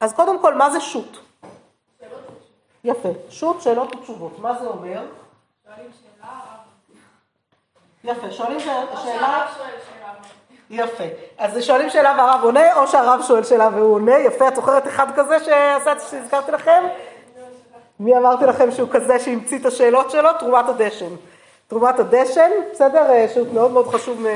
אז קודם כל, מה זה שו"ת? יפה. שו"ת, שאלות ותשובות. מה זה אומר? יפה, שואלים שאלה... יפה. אז שואלים שאלה והרב עונה, או שהרב שואל שאלה והוא עונה. יפה, את זוכרת אחד כזה שעשיתי, שהזכרתי לכם? מי אמרתי לכם שהוא כזה שהמציא את השאלות שלו? תרומת הדשן. תרומת הדשן, בסדר? שהוא מאוד מאוד חשוב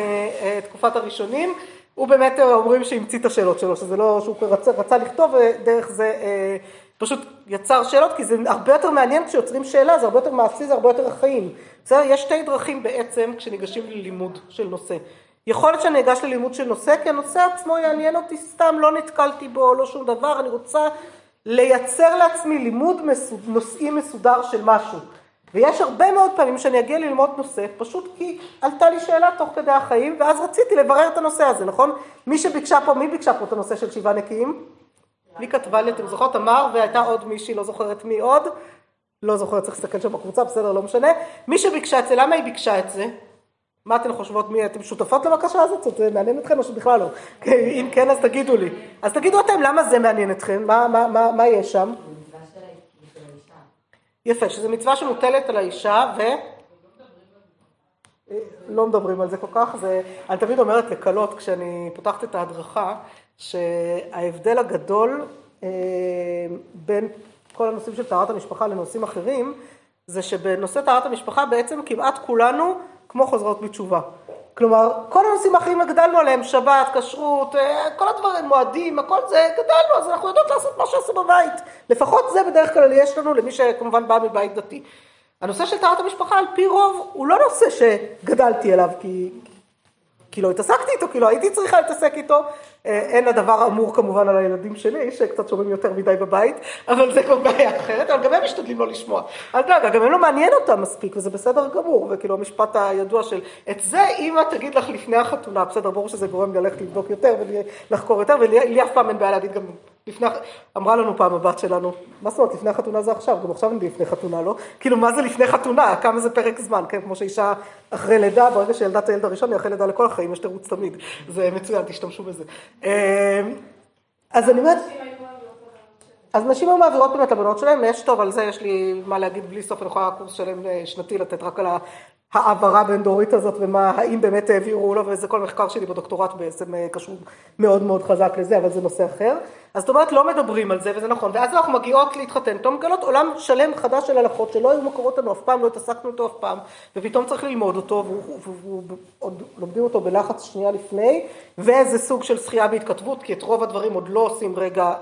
מתקופת הראשונים. הוא באמת אומרים שהמציא את השאלות שלו, שזה לא, שהוא רצה, רצה לכתוב ודרך זה אה, פשוט יצר שאלות, כי זה הרבה יותר מעניין כשיוצרים שאלה, זה הרבה יותר מעשי, זה הרבה יותר החיים. בסדר? יש שתי דרכים בעצם כשניגשים ללימוד של נושא. יכול להיות שאני אגש ללימוד של נושא, כי הנושא עצמו יעניין אותי סתם, לא נתקלתי בו, לא שום דבר, אני רוצה לייצר לעצמי לימוד מסוד, נושאי מסודר של משהו. ויש הרבה מאוד פעמים שאני אגיע ללמוד נושא, פשוט כי עלתה לי שאלה תוך כדי החיים, ואז רציתי לברר את הנושא הזה, נכון? מי שביקשה פה, מי ביקשה פה את הנושא של שבעה נקיים? מי כתבה לי, אתם זוכרות? אמר, והייתה עוד מישהי, לא זוכרת מי עוד, לא זוכרת, צריך להסתכל שם בקבוצה, בסדר, לא משנה. מי שביקשה את זה, למה היא ביקשה את זה? מה אתן חושבות, מי, אתן שותפות לבקשה הזאת? זה מעניין אתכם או שבכלל לא? אם כן, אז תגידו לי. אז תגידו אתם, למה זה מעניין אתכם? מה, מה, מה, מה יש שם? יפה, שזו מצווה שמוטלת על האישה, ו... לא מדברים על זה כל כך, זה... אני תמיד אומרת לקלות כשאני פותחת את ההדרכה, שההבדל הגדול אה, בין כל הנושאים של טהרת המשפחה לנושאים אחרים, זה שבנושא טהרת המשפחה בעצם כמעט כולנו כמו חוזרות בתשובה. כלומר, כל הנושאים האחרים גדלנו עליהם, שבת, כשרות, אה, כל הדברים, מועדים, הכל זה, גדלנו, אז אנחנו יודעות לעשות מה שעשו בבית. לפחות זה בדרך כלל יש לנו, למי שכמובן בא מבית דתי. הנושא של טהרת המשפחה, על פי רוב, הוא לא נושא שגדלתי עליו, כי, כי לא התעסקתי איתו, כי לא הייתי צריכה להתעסק איתו. אה, אין הדבר אמור כמובן על הילדים שלי, שקצת שומעים יותר מדי בבית, אבל זה כבר בעיה אחרת, אבל גם הם משתדלים לא לשמוע. אל דאגה, גם הם לא מעניין אותם מספיק, וזה בסדר גמור, וכאילו המשפט הידוע של, את זה אמא תגיד לך לפני החתונה, בסדר, ברור שזה גורם לי ללכת לבדוק יותר ולחקור יותר, ולי אף פעם אין בעיה להגיד גם לפני, אמרה לנו פעם הבת שלנו, מה זאת אומרת, לפני החתונה זה עכשיו, גם עכשיו אני לפני חתונה, לא? כאילו, מה זה לפני חתונה? כמה זה פרק זמן, כן? כמו שאישה אחרי לידה, ברגע שילדה את הילד הראשון, היא אחרי לידה לכל החיים, יש תירוץ תמיד. זה מצוין, תשתמשו בזה. אמ, אז אני אומרת... אז נשים היו מעבירות באמת לבנות שלהם, יש טוב, על זה יש לי מה להגיד בלי סוף, אני יכולה קורס שלם אה, שנתי לתת רק על העברה בין דורית הזאת ומה, האם באמת העבירו לו, וזה כל מחקר שלי בדוקטורט בעצם אה, קשור מאוד מאוד חזק לזה, אבל זה נושא אחר. אז זאת אומרת, לא מדברים על זה, וזה נכון, ואז אנחנו מגיעות להתחתן, פתאום מגלות עולם שלם חדש של הלכות שלא היו מוכרות לנו אף פעם, לא התעסקנו איתו אף פעם, ופתאום צריך ללמוד אותו, ועוד לומדים אותו בלחץ שנייה לפני, ואיזה סוג של שחייה בהתכתבות, כי את רוב הדברים עוד לא עושים רגע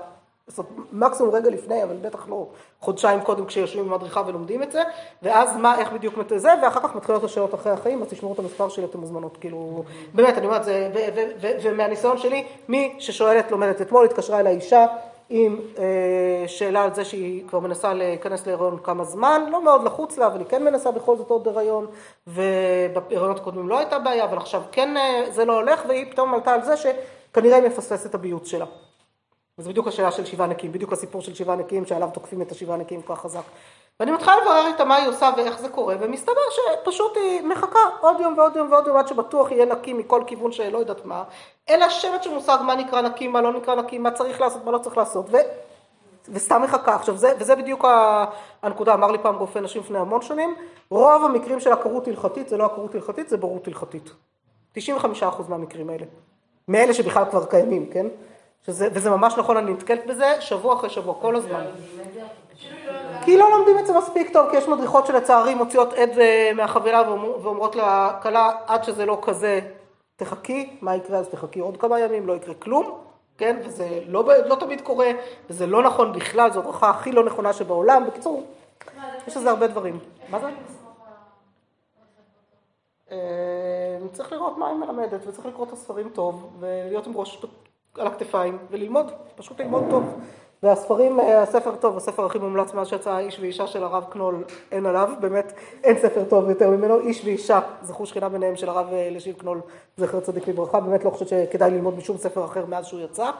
זאת מקסימום רגע לפני, אבל בטח לא חודשיים קודם כשיושבים עם מדריכה ולומדים את זה, ואז מה, איך בדיוק זה, ואחר כך מתחילות השאלות אחרי החיים, אז תשמעו את המספר שלי, אתם מוזמנות, כאילו, באמת, אני אומרת, זה, ומהניסיון שלי, מי ששואלת לומדת, אתמול התקשרה אל האישה עם אה, שאלה על זה שהיא כבר מנסה להיכנס להיריון כמה זמן, לא מאוד לחוץ לה, אבל היא כן מנסה בכל זאת עוד הריון, ובהריונות הקודמים לא הייתה בעיה, אבל עכשיו כן אה, זה לא הולך, והיא פתאום עלתה על זה שכנראה היא מפספסת את הביוט שלה. וזה בדיוק השאלה של שבעה נקיים, בדיוק הסיפור של שבעה נקיים שעליו תוקפים את השבעה נקיים כל כך חזק. ואני מתחילה לברר איתה מה היא עושה ואיך זה קורה, ומסתבר שפשוט היא מחכה עוד יום ועוד יום ועוד יום עד שבטוח יהיה נקי מכל כיוון שלא יודעת מה. לה שמץ של מושג מה נקרא נקי, מה לא נקרא נקי, מה צריך לעשות, מה לא צריך לעשות, ו... וסתם מחכה. עכשיו, זה, וזה בדיוק הנקודה, אמר לי פעם רופא נשים לפני המון שנים, רוב המקרים של עקרות הלכתית זה לא עקרות הלכתית, זה בורות הלכתית. 95% מהמקרים האלה. מאלה שבכלל כבר קיימים, כן? שזה, וזה ממש נכון, אני נתקלת בזה שבוע אחרי שבוע, כל הזמן. כי לא לומדים את זה מספיק טוב, כי יש מדריכות שלצערי מוציאות עד אה, מהחבילה ואומרות לכלה, עד שזה לא כזה, תחכי, מה יקרה אז תחכי עוד כמה ימים, לא יקרה כלום, כן, וזה לא, לא תמיד קורה, וזה לא נכון בכלל, זו הדרכה הכי לא נכונה שבעולם, בקיצור, יש לזה הרבה דברים. מה זה? אה, צריך לראות מה היא מלמדת, וצריך לקרוא את הספרים טוב, ולהיות עם ראש על הכתפיים וללמוד, פשוט ללמוד טוב. והספרים, אה, הספר טוב, הספר הכי מומלץ מאז שיצא איש ואישה של הרב קנול, אין עליו, באמת אין ספר טוב יותר ממנו, איש ואישה, זכו שכינה ביניהם של הרב אה, לשיב קנול, זכר צדיק לברכה, באמת לא חושבת שכדאי ללמוד משום ספר אחר מאז שהוא יצא.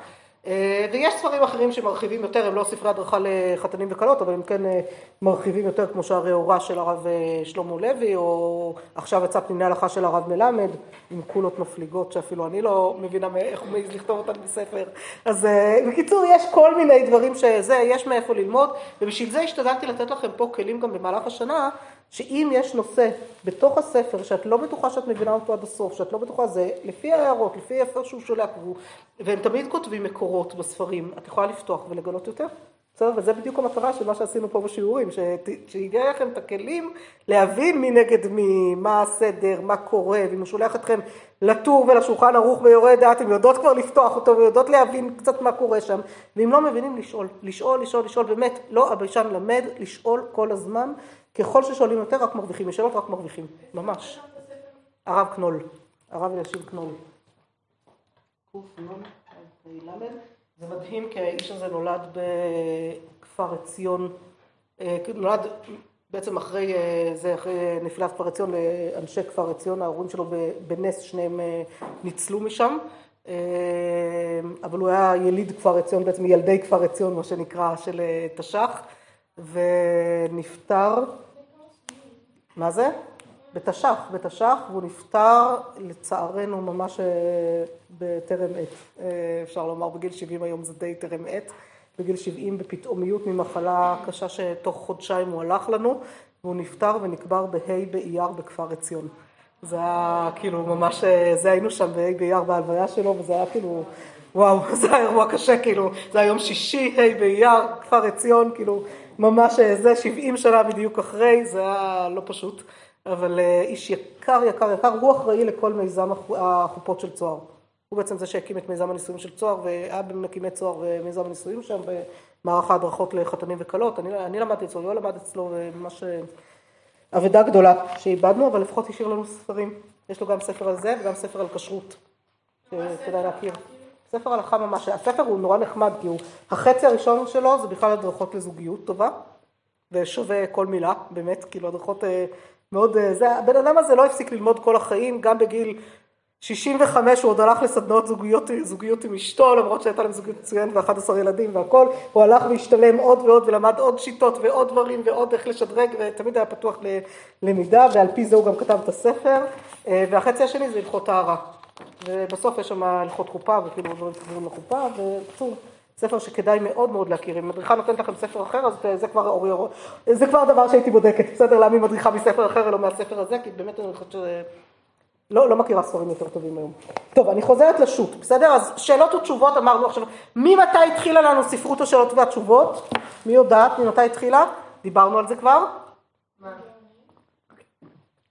אה, ויש ספרים אחרים שמרחיבים יותר, הם לא ספרי הדרכה לחתנים וכלות, אבל הם כן אה, מרחיבים יותר, כמו שהרי הורה של הרב אה, שלמה לוי, או עכשיו יצא פניני הלכה של הרב מלמד, עם קולות מפליגות, שאפילו אני לא מבינה איך הוא מעז לכתוב אותן בספר. אז בקיצור, יש כל מיני דברים שזה, יש מאיפה ללמוד, ובשביל זה השתדלתי לתת לכם פה כלים גם במהלך השנה, שאם יש נושא בתוך הספר שאת לא בטוחה שאת מבינה אותו עד הסוף, שאת לא בטוחה, זה לפי ההערות, לפי איפה שהוא שולח, והם תמיד כותבים מקורות בספרים, את יכולה לפתוח ולגלות יותר. בסדר? וזה בדיוק המטרה של מה שעשינו פה בשיעורים, שיגיע לכם את הכלים להבין מי נגד מי, מה הסדר, מה קורה, ואם הוא שולח אתכם לטור ולשולחן ערוך ביורד דעת, אתם יודעות כבר לפתוח אותו ויודעות להבין קצת מה קורה שם, ואם לא מבינים, לשאול, לשאול, לשאול, לשאול, באמת, לא הביישן למד, לשאול כל הזמן, ככל ששואלים יותר רק מרוויחים, משאלות רק מרוויחים, ממש. הרב קנול, הרב אלישיב קנול. זה מדהים כי האיש הזה נולד בכפר עציון, אה, נולד בעצם אחרי אה, זה, אחרי נפילת כפר עציון לאנשי כפר עציון, ההורים שלו בנס שניהם אה, ניצלו משם, אבל הוא היה יליד כפר עציון, בעצם ילדי כפר עציון, מה שנקרא, של תש"ח, ונפטר מה זה? בתש"ח, בתש"ח, והוא נפטר לצערנו ממש אה, בטרם עת, אה, אפשר לומר בגיל 70 היום זה די טרם עת, בגיל 70 בפתאומיות ממחלה קשה שתוך חודשיים הוא הלך לנו, והוא נפטר ונקבר בה' באייר בכפר עציון. זה היה כאילו ממש, אה, זה היינו שם בה' באייר בהלוויה שלו, וזה היה כאילו, וואו, זה היה אירוע קשה, כאילו, זה היה יום שישי, ה' באייר, כפר עציון, כאילו, ממש אה, זה 70 שנה בדיוק אחרי, זה היה לא פשוט, אבל אה, איש יקר, יקר, יקר, הוא אחראי לכל מיזם החופות של צוהר. הוא בעצם זה שהקים את מיזם הנישואים של צוהר, והיה במקימי צוהר אה, הנישואים שם, במערך ההדרכות לחתנים וכלות. אני, אני למדתי אצלו, יואל למד אצלו, ממש אבדה גדולה שאיבדנו, אבל לפחות השאיר לנו ספרים. יש לו גם ספר על זה וגם ספר על כשרות, שכדאי להכיר. ספר הלכה ממש, הספר הוא נורא נחמד כי הוא, החצי הראשון שלו זה בכלל הדרכות לזוגיות טובה ושווה כל מילה, באמת, כאילו הדרכות אה, מאוד, אה, זה, הבן אדם הזה לא הפסיק ללמוד כל החיים, גם בגיל 65 הוא עוד הלך לסדנות זוגיות, זוגיות עם אשתו, למרות שהייתה להם זוגיות מצוינת ו-11 ילדים והכל, הוא הלך והשתלם עוד ועוד ולמד עוד שיטות ועוד דברים ועוד איך לשדרג ותמיד היה פתוח ללמידה ועל פי זה הוא גם כתב את הספר אה, והחצי השני זה הלכות טהרה. ובסוף יש שם הלכות חופה וכאילו דברים שקשורים לחופה, ובקיצור, ספר שכדאי מאוד מאוד להכיר. אם מדריכה נותנת לכם ספר אחר, אז זה כבר אורי אורי, זה כבר דבר שהייתי בודקת, בסדר? למה היא מדריכה מספר אחר ולא מהספר הזה, כי באמת אני חושבת שזה... לא, לא מכירה ספרים יותר טובים היום. טוב, אני חוזרת לשו"ת, בסדר? אז שאלות ותשובות אמרנו עכשיו, ממתי התחילה לנו ספרות השאלות והתשובות? מי יודעת ממתי התחילה? דיברנו על זה כבר? מה?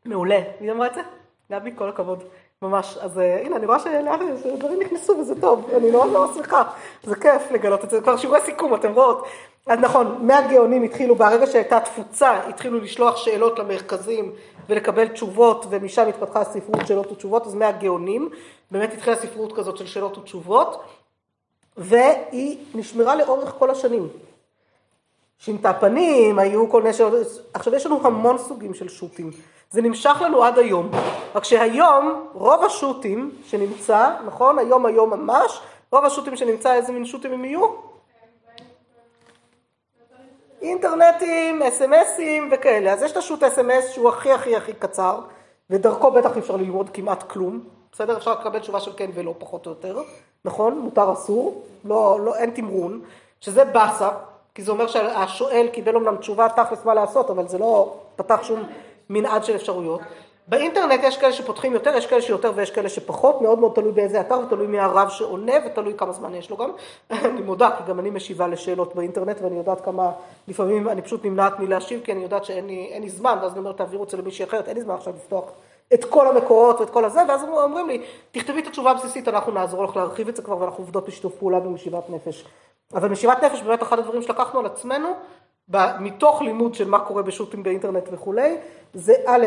מעולה. מי אמרה את זה? גבי, כל הכבוד. ממש, אז אה, הנה, אני רואה שדברים נכנסו וזה טוב, אני נורא נורא שמחה, זה כיף לגלות את זה, כבר שיעורי סיכום, אתם רואות. אז נכון, מהגאונים התחילו, ברגע שהייתה תפוצה, התחילו לשלוח שאלות למרכזים ולקבל תשובות, ומשם התפתחה הספרות שאלות ותשובות, אז מהגאונים, באמת התחילה ספרות כזאת של שאלות ותשובות, והיא נשמרה לאורך כל השנים. שינתה פנים, היו כל מיני שאלות, עכשיו יש לנו המון סוגים של שו"תים. זה נמשך לנו עד היום. רק שהיום רוב השו"תים שנמצא, נכון? היום היום ממש, רוב השו"תים שנמצא, איזה מין שו"תים הם יהיו? אינטרנטים, אס.אם.אסים וכאלה. אז יש את השו"ת אס.אם.אס שהוא הכי הכי הכי קצר, ודרכו בטח אי אפשר ללמוד כמעט כלום. בסדר? אפשר לקבל תשובה של כן ולא, פחות או יותר. נכון? מותר אסור. לא, לא, אין תמרון. שזה באסה, כי זה אומר שהשואל קיבל אומנם תשובה תכלס מה לעשות, אבל זה לא פתח שום מנעד של אפשרויות. באינטרנט יש כאלה שפותחים יותר, יש כאלה שיותר ויש כאלה שפחות, מאוד מאוד תלוי באיזה אתר ותלוי מי הרב שעונה ותלוי כמה זמן יש לו גם. אני מודה, כי גם אני משיבה לשאלות באינטרנט ואני יודעת כמה, לפעמים אני פשוט נמנעת מלהשיב כי אני יודעת שאין לי, לי זמן, ואז אני אומרת תעבירו את זה למישהי אחרת, אין לי זמן עכשיו לפתוח את כל המקורות ואת כל הזה, ואז אומרים לי, תכתבי את התשובה הבסיסית, אנחנו נעזור לך להרחיב את זה כבר ואנחנו עובדות בשיתוף פעולה במשיבת נפש. אבל משיבת נפש באמת אחד הדברים שלקחנו על עצמנו, מתוך לימוד של מה קורה בשו"תים באינטרנט וכולי, זה א',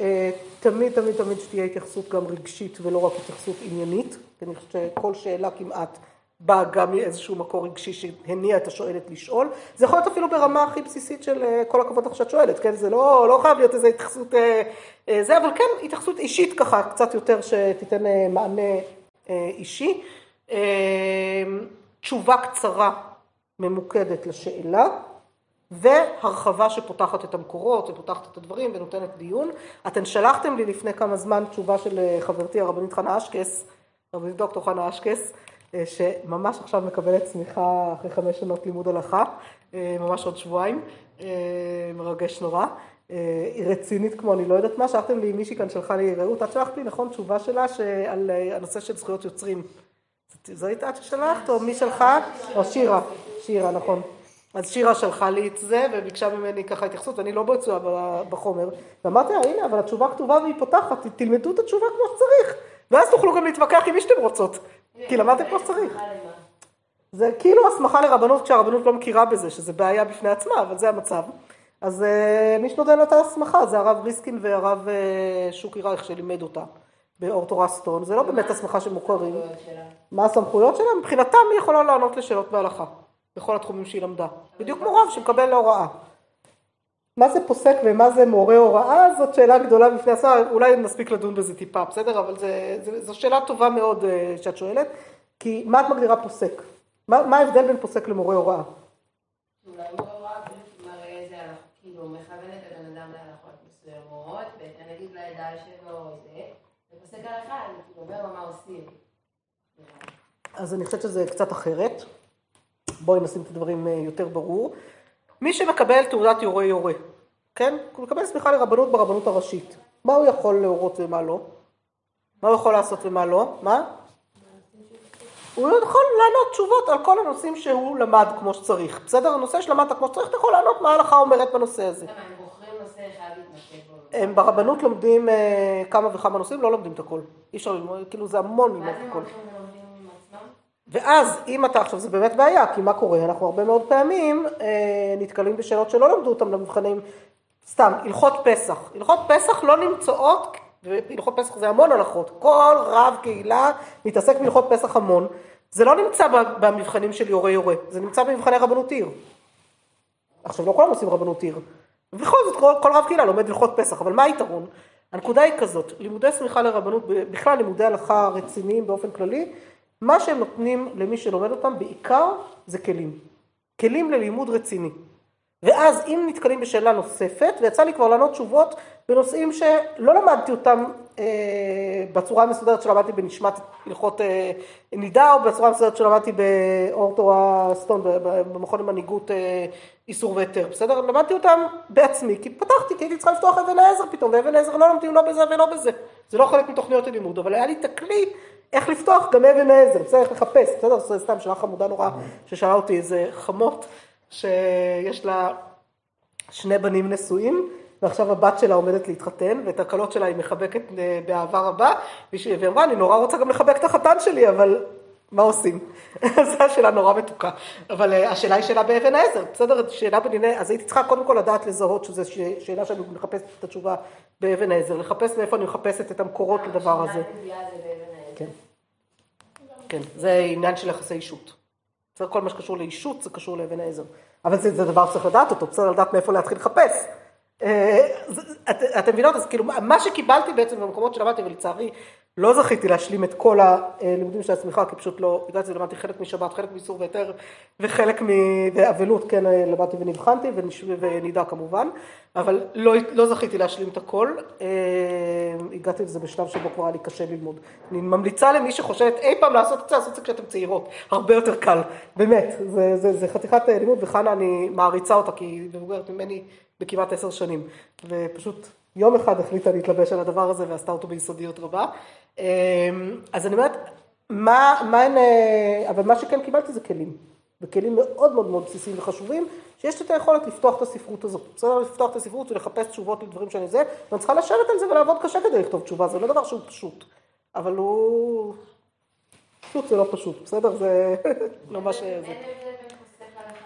אה, תמיד תמיד תמיד שתהיה התייחסות גם רגשית ולא רק התייחסות עניינית, כי אני חושבת שכל שאלה כמעט באה גם מאיזשהו מקור רגשי שהניע את השואלת לשאול. זה יכול להיות אפילו ברמה הכי בסיסית של אה, כל הכבוד לך שאת שואלת, כן? זה לא, לא חייב להיות איזו התייחסות אה, זה, אבל כן התייחסות אישית ככה, קצת יותר שתיתן מענה אישי. תשובה קצרה ממוקדת לשאלה, והרחבה שפותחת את המקורות ופותחת את הדברים ונותנת דיון. אתן שלחתם לי לפני כמה זמן תשובה של אה, חברתי הרבנית חנה אשקס, רבנית דוקטור חנה אשקס, אה, שממש עכשיו מקבלת צמיחה אחרי חמש שנות לימוד הלכה, אה, ממש עוד שבועיים, מרגש נורא. היא רצינית כמו אני לא יודעת מה, שלחתם לי, מישהי כאן שלחה לי, רעות, את שלחת לי נכון תשובה שלה על הנושא של זכויות יוצרים. זו הייתה את ששלחת או מי שלחה? או שירה, שירה נכון. אז שירה שלחה לי את זה וביקשה ממני ככה התייחסות, ואני לא ביצוע בחומר, ואמרתי לה, הנה, אבל התשובה כתובה והיא פותחת, תלמדו את התשובה כמו שצריך, ואז תוכלו גם להתווכח עם מי שאתם רוצות, כי למדתם כמו שצריך. זה כאילו הסמכה לרבנות כשהרבנות לא מכירה בזה, שזה בעיה בפני עצמה, אבל זה המצב. אז אה, מי שנותן את ההסמכה זה הרב ריסקין והרב אה, שוקי רייך שלימד אותה באור תורה סטון, זה לא באמת הסמכה שמוכרים. מה הסמכויות שלה? מבחינתם היא יכולה לענות לשאלות בהלכה. בכל התחומים שהיא למדה. בדיוק כמו רב שמקבל להוראה. מה זה פוסק ומה זה מורה הוראה, זאת שאלה גדולה בפני עצמה, אולי נספיק לדון בזה טיפה, בסדר? אבל זה, זה, זו שאלה טובה מאוד אה, שאת שואלת, כי מה את מגדירה פוסק? מה, מה ההבדל בין פוסק למורה הוראה? אולי מורה הוראה מראה איזה כאילו מכוון את הבן אדם להלכות מסוימות, ונגיד לעדה שלו זה, ופוסק הלכה, אני כאילו אומר לו מה עושים. אז אני חושבת שזה קצת אחרת. בואי נשים את הדברים אה, יותר ברור. מי שמקבל תעודת יורה יורה, כן? הוא מקבל סמיכה לרבנות ברבנות הראשית. מה הוא יכול להורות ומה לא? מה הוא יכול לעשות ומה לא? מה? הוא יכול לענות תשובות על כל הנושאים שהוא למד כמו שצריך. בסדר? הנושא שלמדת כמו שצריך, אתה יכול לענות מה ההלכה אומרת בנושא הזה. הם ברבנות לומדים אה, כמה וכמה נושאים, לא לומדים את הכל. אי אפשר ללמוד, כאילו זה המון ללמוד את הכל. ואז אם אתה, עכשיו זה באמת בעיה, כי מה קורה? אנחנו הרבה מאוד פעמים אה, נתקלים בשאלות שלא למדו אותם למבחנים, סתם, הלכות פסח. הלכות פסח לא נמצאות, והלכות פסח זה המון הלכות, כל רב קהילה מתעסק בהלכות פסח המון. זה לא נמצא במבחנים של יורה יורה, זה נמצא במבחני רבנות עיר. עכשיו לא כולם עושים רבנות עיר. ובכל זאת כל, כל רב קהילה לומד הלכות פסח, אבל מה היתרון? הנקודה היא כזאת, לימודי סמיכה לרבנות, בכלל לימודי הלכה רציניים באופן כללי, מה שהם נותנים למי שלומד אותם בעיקר זה כלים. כלים ללימוד רציני. ואז אם נתקלים בשאלה נוספת, ויצא לי כבר לענות תשובות בנושאים שלא למדתי אותם אה, בצורה המסודרת שלמדתי בנשמת הלכות אה, נידה, או בצורה המסודרת שלמדתי באור תורה סטון, במכון למנהיגות אה, איסור והיתר, בסדר? למדתי אותם בעצמי, כי פתחתי, כי הייתי צריכה לפתוח אבן העזר פתאום, ואבן העזר לא לומדים לא בזה ולא בזה. זה לא חלק מתוכניות הלימוד, אבל היה לי את איך לפתוח גם אבן העזר, בסדר, איך לחפש, בסדר, זה סתם שאלה חמודה נורא, ששאלה אותי איזה חמות, שיש לה שני בנים נשואים, ועכשיו הבת שלה עומדת להתחתן, ואת הקלות שלה היא מחבקת אה, באהבה רבה, והיא אמרה, אני נורא רוצה גם לחבק את החתן שלי, אבל מה עושים? זו השאלה נורא מתוקה. אבל אה, השאלה היא שאלה באבן העזר, בסדר? שאלה בדיני, אז הייתי צריכה קודם כל לדעת לזהות שזו שאלה שאני מחפשת את התשובה באבן העזר, לחפש מאיפה אני מחפשת את המקורות לדבר הזה. כן. זה עניין של יחסי אישות. בסדר, כל מה שקשור לאישות זה קשור לאבן העזר. אבל זה, זה דבר שצריך לדעת אותו, בסדר לדעת מאיפה להתחיל לחפש. אה, אתם מבינות? אז כאילו, מה שקיבלתי בעצם במקומות שלמדתי, ולצערי לא זכיתי להשלים את כל הלימודים של הצמיחה, כי פשוט לא, הגעתי למדתי חלק משבת, חלק מאיסור והיתר, וחלק מאבלות, כן, למדתי ונבחנתי, ונידה כמובן, אבל לא, לא זכיתי להשלים את הכל. אה, הגעתי לזה בשלב שבו כבר היה לי קשה ללמוד. אני ממליצה למי שחושבת אי פעם לעשות את זה, לעשות את זה כשאתם צעירות, הרבה יותר קל, באמת, זה, זה, זה חתיכת לימוד, וחנה אני מעריצה אותה, כי היא מבוגרת ממני בכמעט עשר שנים, ופשוט יום אחד החליטה להתלבש על הדבר הזה ועשתה אותו ביסודיות רבה. אמ, אז אני אומרת, מה, מה הן, אה, אבל מה שכן קיבלתי זה כלים, וכלים מאוד מאוד מאוד בסיסיים וחשובים, שיש את היכולת לפתוח את הספרות הזאת. בסדר לפתוח את הספרות ולחפש תשובות לדברים שאני זה, ואני צריכה לשבת על זה ולעבוד קשה כדי לכתוב תשובה, זה לא דבר שהוא פשוט, אבל הוא... פשוט זה לא פשוט, בסדר? זה לא מה ש...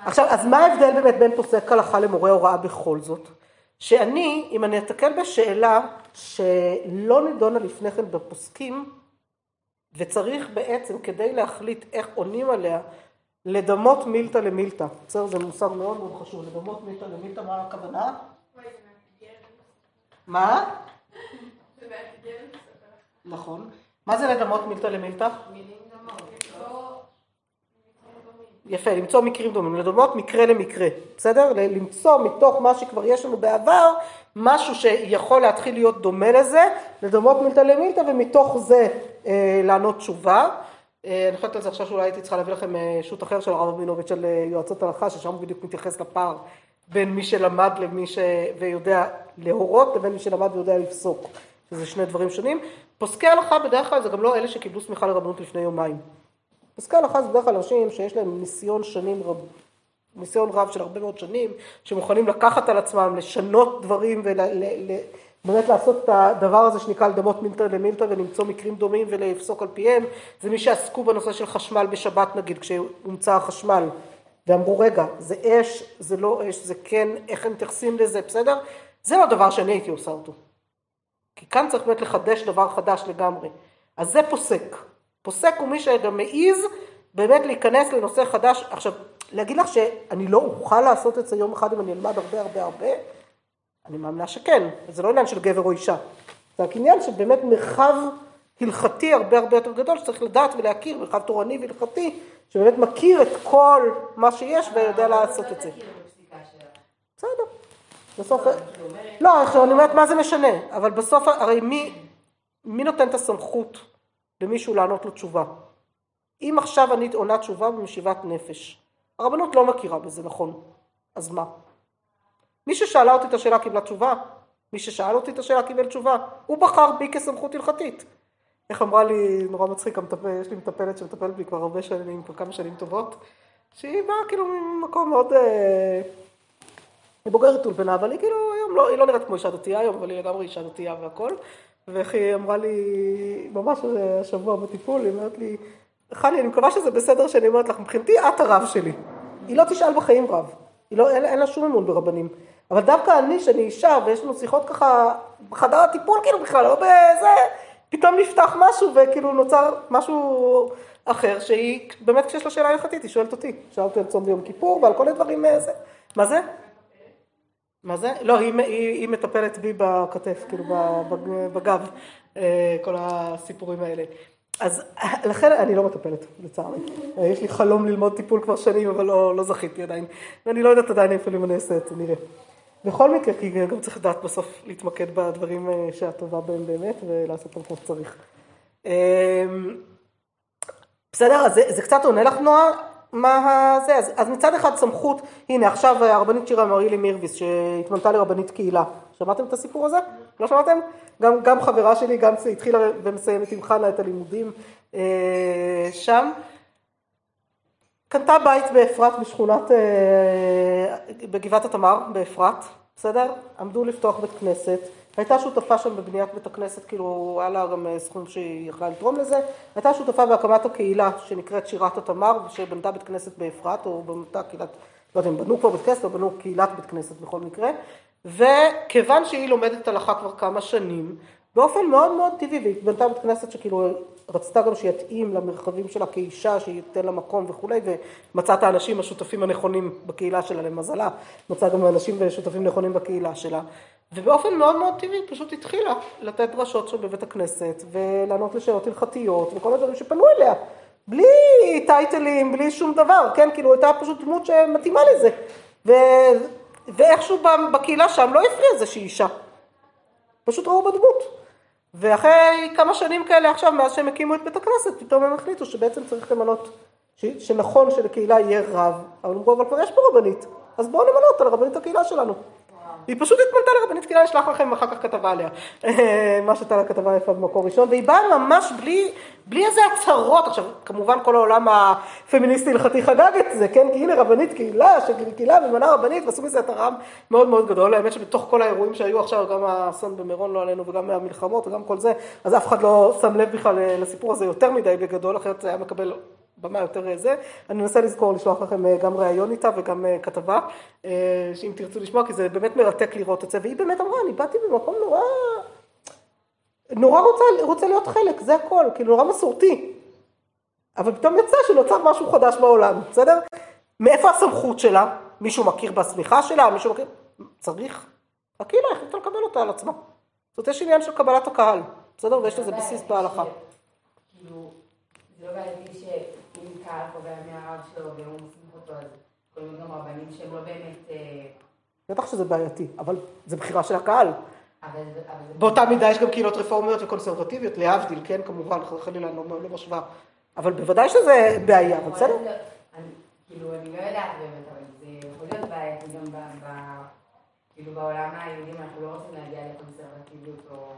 עכשיו, אז מה ההבדל באמת בין פוסק הלכה למורה הוראה בכל זאת? שאני, אם אני אתקל בשאלה שלא נידונה לפני כן בפוסקים, וצריך בעצם, כדי להחליט איך עונים עליה, לדמות מילתא למילתא. בסדר? זה מושג מאוד מאוד חשוב, לדמות מילתא למילתא, מה הכוונה? מה? נכון. מה זה לדמות מילתא למילתא? מילים דמות. יפה, למצוא מקרים דומים, לדומות מקרה למקרה, בסדר? למצוא מתוך מה שכבר יש לנו בעבר, משהו שיכול להתחיל להיות דומה לזה, לדומות מילתא למילתא, ומתוך זה אה, לענות תשובה. אה, אני חושבת על זה עכשיו שאולי הייתי צריכה להביא לכם אה, שו"ת אחר של הרב רבינוביץ' של אה, יועצות הלכה, ששם בדיוק מתייחס לפער בין מי שלמד למי ש... ויודע להורות, לבין מי שלמד ויודע לפסוק, שזה שני דברים שונים. פוסקי הלכה בדרך כלל זה גם לא אלה שקיבלו סמיכה לרבנות לפני יומיים. פסקי הלכה זה בדרך כלל אנשים שיש להם ניסיון שנים רב, ניסיון רב של הרבה מאוד שנים, שמוכנים לקחת על עצמם, לשנות דברים ובאמת לעשות את הדבר הזה שנקרא לדמות מילתא למילתא ולמצוא מקרים דומים ולפסוק על פיהם, זה מי שעסקו בנושא של חשמל בשבת נגיד, כשהומצא החשמל, ואמרו רגע, זה אש, זה לא אש, זה כן, איך הם מתייחסים לזה, בסדר? זה לא דבר שאני הייתי עושה אותו. כי כאן צריך באמת לחדש דבר חדש לגמרי. אז זה פוסק. פוסק הוא מי שגם מעז באמת להיכנס לנושא חדש. עכשיו, להגיד לך שאני לא אוכל לעשות את זה יום אחד אם אני אלמד הרבה הרבה הרבה, אני מאמינה שכן. זה לא עניין של גבר או אישה. זה רק עניין של באמת מרחב הלכתי הרבה הרבה יותר גדול, שצריך לדעת ולהכיר, מרחב תורני והלכתי, שבאמת מכיר את כל מה שיש ויודע לעשות את זה. בסדר. בסוף... לא, עכשיו אני אומרת מה זה משנה, אבל בסוף הרי מי נותן את הסמכות למישהו לענות לו תשובה? אם עכשיו אני עונה תשובה במשיבת נפש, הרבנות לא מכירה בזה, נכון, אז מה? מי ששאלה אותי את השאלה קיבלה תשובה, מי ששאל אותי את השאלה קיבל תשובה, הוא בחר בי כסמכות הלכתית. איך אמרה לי, נורא מצחיק, המטפל, יש לי מטפלת שמטפלת בי כבר הרבה שנים, כבר כמה שנים טובות, שהיא באה כאילו ממקום מאוד... אה, היא בוגרת אולפנה, אבל היא כאילו היום לא, היא לא נראית כמו אישה דתייה היום, אבל היא לגמרי אישה דתייה והכל. ואיך היא אמרה לי, ממש השבוע בטיפול, היא אומרת לי, חני, אני מקווה שזה בסדר שאני אומרת לך, מבחינתי את הרב שלי. היא לא תשאל בחיים רב. היא לא, אין, אין לה שום אמון ברבנים. אבל דווקא אני, שאני אישה, ויש לנו שיחות ככה בחדר הטיפול, כאילו בכלל, לא בזה, פתאום נפתח משהו וכאילו נוצר משהו אחר, שהיא, באמת כשיש לה שאלה הלכתית, היא שואלת אותי. שאלתי על צום ביום כיפור ועל כל הדברים אה, זה. מה זה? מה זה? לא, היא, היא, היא מטפלת בי בכתף, כאילו בגב, אה, כל הסיפורים האלה. אז לכן אני לא מטפלת, לצערי. יש לי חלום ללמוד טיפול כבר שנים, אבל לא, לא זכיתי עדיין. ואני לא יודעת עדיין איפה אני אעשה את זה, נראה. בכל מקרה, כי גם צריך לדעת בסוף להתמקד בדברים אה, שאת טובה בהם באמת, ולעשות אותם כמו שצריך. אמ, בסדר, אז זה, זה קצת עונה לך, נועה? מה זה, אז, אז מצד אחד סמכות, הנה עכשיו הרבנית שירה מרילי מירביס שהתמנתה לרבנית קהילה, שמעתם את הסיפור הזה? לא שמעתם? גם, גם חברה שלי, גם התחילה ומסיימת עם חנה את הלימודים אה, שם. קנתה בית באפרת בשכונת, אה, בגבעת התמר באפרת, בסדר? עמדו לפתוח בית כנסת. הייתה שותפה שם בבניית בית הכנסת, כאילו היה לה גם סכום שהיא יכלה לתרום לזה, הייתה שותפה בהקמת הקהילה שנקראת שירת התמר, שבנתה בית כנסת באפרת, או בנתה קהילת, לא יודע אם בנו כבר בית כנסת, או בנו קהילת בית כנסת בכל מקרה, וכיוון שהיא לומדת הלכה כבר כמה שנים, באופן מאוד מאוד טבעי, והיא בנתה בית כנסת שכאילו רצתה גם שיתאים למרחבים שלה כאישה, שייתן לה מקום וכולי, ומצאה את האנשים השותפים הנכונים בקהילה שלה, למזלה, מצאה גם אנשים ושותפים נכונים בקהילה שלה, ובאופן מאוד מאוד טבעי פשוט התחילה לתת דרשות שם בבית הכנסת, ולענות לשאלות הלכתיות, וכל הדברים שפנו אליה, בלי טייטלים, בלי שום דבר, כן, כאילו הייתה פשוט דמות שמתאימה לזה, ו... ואיכשהו בקהילה שם לא הפריע זה שהיא אישה, פשוט ראו בדמות. ואחרי כמה שנים כאלה עכשיו, מאז שהם הקימו את בית הכנסת, פתאום הם החליטו שבעצם צריך למנות, ש... שנכון שלקהילה יהיה רב, אבל אמרו, אבל כבר יש פה רבנית, אז בואו נמנות אותה לרבנית הקהילה שלנו. היא פשוט התמנתה לרבנית קהילה, אשלח לכם אחר כך כתבה עליה. מה שהייתה לה כתבה יפה במקור ראשון, והיא באה ממש בלי, בלי איזה הצהרות. עכשיו, כמובן כל העולם הפמיניסטי הלכתי חגג את זה, כן? כי הנה רבנית קהילה, שקהילה ממנה רבנית, ועשו מזה הרם מאוד מאוד גדול. האמת שבתוך כל האירועים שהיו עכשיו, גם האסון במירון לא עלינו, וגם המלחמות, וגם כל זה, אז אף אחד לא שם לב בכלל לסיפור הזה יותר מדי בגדול, אחרת זה היה מקבל במה יותר אה, זה. אני אנסה לזכור לשלוח לכם אה, גם ראיון איתה וגם אה, כתבה, שאם תרצו לשמוע, כי זה באמת מרתק לראות את זה. והיא באמת אמרה, אני באתי במקום נורא, נורא רוצה, רוצה להיות חלק, זה הכל, כאילו נורא מסורתי. אבל פתאום יצא שנוצר משהו חדש בעולם, בסדר? מאיפה הסמכות שלה? מישהו מכיר בסמיכה שלה? מישהו מכיר? צריך. הקהילה החליטה לקבל אותה על עצמה. זאת אומרת, יש עניין של קבלת הקהל, בסדר? ויש לזה בסיס בהלכה. כאילו, זה לא בעייתי שאם קהל קובע מהרב שלו והוא אותו, אז יכולים גם רבנים שהם לא באמת... אה, בטח שזה בעייתי, אבל זה בחירה של הקהל. באותה מידה יש גם קהילות רפורמיות וקונסרבטיביות, להבדיל, כן, כמובן, חלילה, אני לא, לא משווה. אבל בוודאי שזה בעיה, אבל בסדר. כאילו, אני לא יודעת באמת, אבל זה יכול להיות בעייתי גם ב... כאילו בעולם היהודים אנחנו לא רוצים להגיע לקונסרבטיביות או...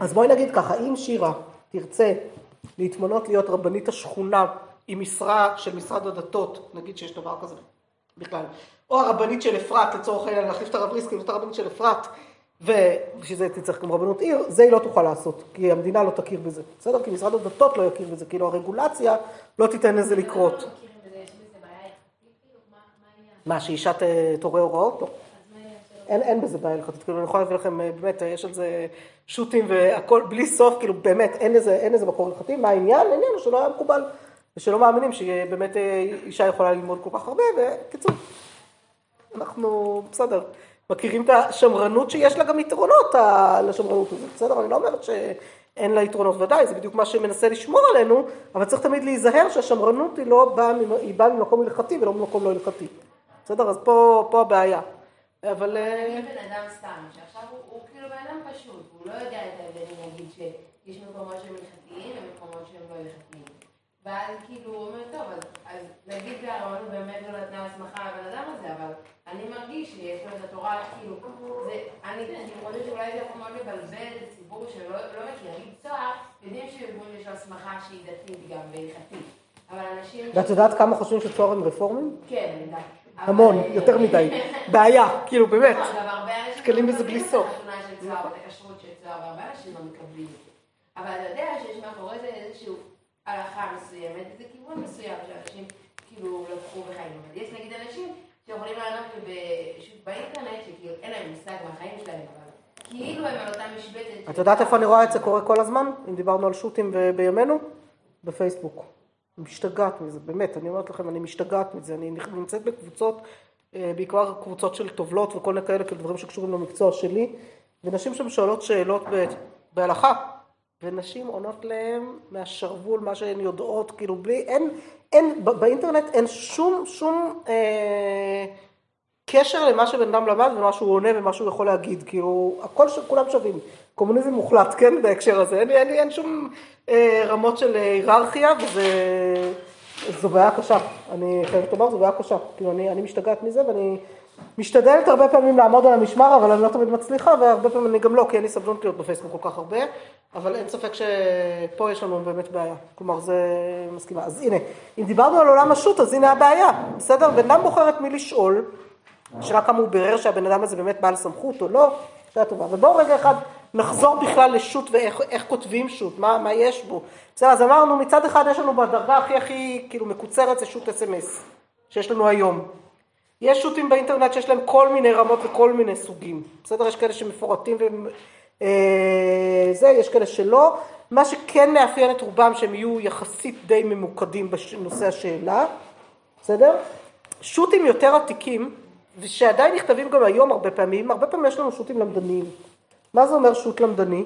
אז בואי נגיד ככה, אם שירה תרצה להתמנות להיות רבנית השכונה עם משרה של משרד הדתות, נגיד שיש דבר כזה בכלל, או הרבנית של אפרת, לצורך העניין, להחליף את הרב ריסקין, להיות הרבנית של אפרת, ובשביל זה תצטרך גם רבנות עיר, זה היא לא תוכל לעשות, כי המדינה לא תכיר בזה, בסדר? כי משרד הדתות לא יכיר בזה, כאילו הרגולציה לא תיתן לזה לקרות. לא כאילו, מה שאישה תורה הוראות? לא. אז מה העניין שלו? אין, אין בזה בעיה הלכתית, כאילו אני יכולה להביא לכם, אה, באמת, אה, יש על זה שוטים והכל בלי סוף, כאילו באמת, אין לזה, אין לזה מקור הלכתי, מה העניין? העניין הוא שלא היה מקובל, ושלא מאמינים שבאמת אה, אישה יכולה ללמוד כל כך הרבה, וקיצור, אנחנו, בסדר, מכירים את השמרנות שיש לה גם יתרונות ה- לשמרנות הזאת, בסדר? אני לא אומרת שאין לה יתרונות, ודאי, זה בדיוק מה שמנסה לשמור עלינו, אבל צריך תמיד להיזהר שהשמרנות היא לא באה, היא באה ממקום הלכתי ולא ממקום לא הלכתי, בסדר? אז פה, פה הבעיה. אבל... אה, אני בן אדם סתם, שעכשיו הוא, הוא כאילו בן אדם פשוט, הוא לא יודע את ההבדלים, נגיד שיש מקומות שהם הלכתיים ומקומות שהם לא הלכתיים. ואז כאילו הוא אומר, טוב, אז, אז נגיד והרבנות באמת לא נתנה הסמכה לבן אדם הזה, אבל אני מרגיש שיש לו את התורה, כאילו, זה, אני, אני חושבת שאולי זה יכול מאוד לבלבל את הציבור שלא לא מכיר. נגיד צוהר, יודעים שארגון יש לו הסמכה שהיא דתית גם והלכתית. אבל אנשים... ואת יודעת כמה חושבים שצוהר הם רפורמים? כן, אני יודעת. המון, יותר מדי. בעיה, כאילו באמת. נכון, נתקלים לא בזה בלי סוף. אנשים לא את זה. אבל אתה יודע שיש מאחורי זה איזושהי הלכה מסוימת, איזה כיוון מסוים שאנשים כאילו לקחו בחיים. אבל יש נגיד אנשים שיכולים לענות לי ב- באינטרנט, שכאילו אין להם מושג מהחיים שלהם, אבל כאילו הם על אותה משבצת. את יודעת איפה אני רואה את זה קורה כל הזמן? אם דיברנו על שו"תים בימינו? בפייסבוק. משתגעת מזה, באמת, אני אומרת לכם, אני משתגעת מזה. אני נמצאת בקבוצות, אה, בעיקר קבוצות של טובלות וכל מיני כאלה, כאילו דברים שקשורים למקצוע שלי, ונשים שם שואלות שאלות בהלכה, ונשים עונות להם מהשרוול, מה שהן יודעות, כאילו בלי, אין, אין, באינטרנט אין שום, שום אה, קשר למה שבן אדם למד ומה שהוא עונה ומה שהוא יכול להגיד, כאילו, הכל, ש... כולם שווים. קומוניזם מוחלט, כן, בהקשר הזה. אין, אין, אין שום אה, רמות של אה, היררכיה, וזה... זו בעיה קשה. אני חייבת לומר, זו בעיה קשה. כאילו, אני, אני משתגעת מזה, ואני משתדלת הרבה פעמים לעמוד על המשמר, אבל אני לא תמיד מצליחה, והרבה פעמים אני גם לא, כי אין לי סבלונות להיות בפייסבוק כל כך הרבה, אבל אין ספק שפה יש לנו באמת בעיה. כלומר, זה מסכימה. אז הנה, אם דיברנו על עולם השו"ת, אז הנה הבעיה. בסדר? בן אדם בוחר את מי לשאול. השאלה כמה הוא בירר שהבן אדם הזה באמת בעל סמכות או לא, שאלה טובה. ובואו רגע אחד נחזור בכלל לשו"ת ואיך איך כותבים שו"ת, מה, מה יש בו. בסדר, אז אמרנו, מצד אחד יש לנו בדרגה הכי הכי כאילו מקוצרת זה שו"ת אס.אם.אס, שיש לנו היום. יש שו"תים באינטרנט שיש להם כל מיני רמות וכל מיני סוגים. בסדר, יש כאלה שמפורטים וזה, יש כאלה שלא. מה שכן מאפיין את רובם שהם יהיו יחסית די ממוקדים בנושא השאלה, בסדר? שו"תים יותר עתיקים, ושעדיין נכתבים גם היום הרבה פעמים, הרבה פעמים יש לנו שו"תים למדניים. מה זה אומר שו"ת למדני?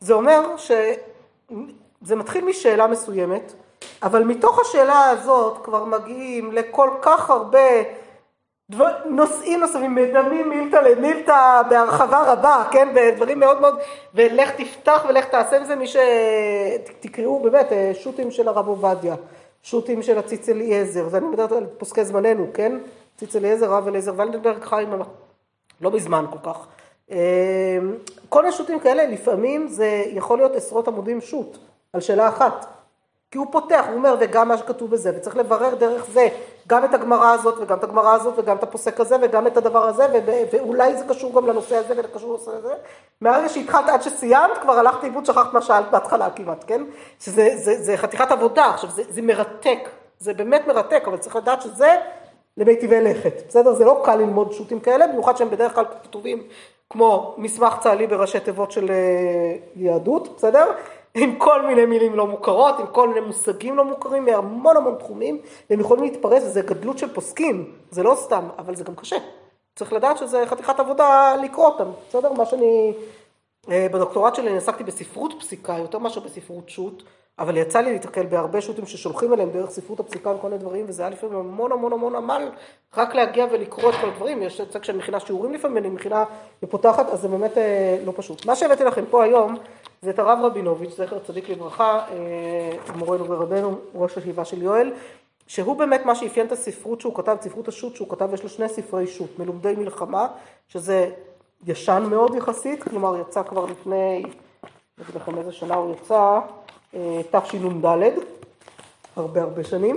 זה אומר שזה מתחיל משאלה מסוימת, אבל מתוך השאלה הזאת כבר מגיעים לכל כך הרבה דבר, נושאים נוספים, מדמים מילתא למילתא בהרחבה רבה, כן, בדברים מאוד מאוד, ולך תפתח ולך תעשה עם זה, מי שתקראו באמת, שו"תים של הרב עובדיה, שו"תים של הציץ אליעזר, ואני מדברת על פוסקי זמננו, כן, ציץ אליעזר, רב אליעזר ולנדברג חיים, לא מזמן כל כך. כל מיני שו"תים כאלה, לפעמים זה יכול להיות עשרות עמודים שו"ת, על שאלה אחת. כי הוא פותח, הוא אומר, וגם מה שכתוב בזה, וצריך לברר דרך זה גם את הגמרא הזאת, וגם את הגמרא הזאת, וגם את הפוסק הזה, וגם את הדבר הזה, ואולי זה קשור גם לנושא הזה ולקשור לנושא הזה. מהרגע שהתחלת עד שסיימת, כבר הלכת לאיבוד, שכחת מה שאלת בהתחלה כמעט, כן? שזה זה, זה חתיכת עבודה, עכשיו זה, זה מרתק, זה באמת מרתק, אבל צריך לדעת שזה למיטיבי לכת, בסדר? זה לא קל ללמוד שו"תים כאלה, במיוחד שהם בדרך כלל כתובים כמו מסמך צה"לי בראשי תיבות של יהדות, בסדר? עם כל מיני מילים לא מוכרות, עם כל מיני מושגים לא מוכרים, מהמון המון תחומים, והם יכולים להתפרס, וזה גדלות של פוסקים, זה לא סתם, אבל זה גם קשה. צריך לדעת שזה חתיכת עבודה לקרוא אותם, בסדר? מה שאני, בדוקטורט שלי אני עסקתי בספרות פסיקה, יותר מאשר בספרות שו"ת, אבל יצא לי להתקל בהרבה שו"תים ששולחים אליהם דרך ספרות הפסיקה וכל מיני דברים, וזה היה לפעמים המון המון המון עמל רק להגיע ולקרוא את כל הדברים. יש יצא כשאני מכינה שיעורים לפעמים, אני מכינה ופותחת, אז זה באמת אה, לא פשוט. מה שהבאתי לכם פה היום זה את הרב רבינוביץ', זכר צדיק לברכה, אה, מורנו ורבנו, ראש הישיבה של יואל, שהוא באמת מה שאפיין את הספרות שהוא כתב, ספרות השו"ת שהוא כתב, יש לו שני ספרי שו"ת, מלומדי מלחמה, שזה ישן מאוד יחסית, כלומר יצא כבר לפני, אני אגיד לכם איזה שנה הוא יצא, תשנ"ד, הרבה הרבה שנים.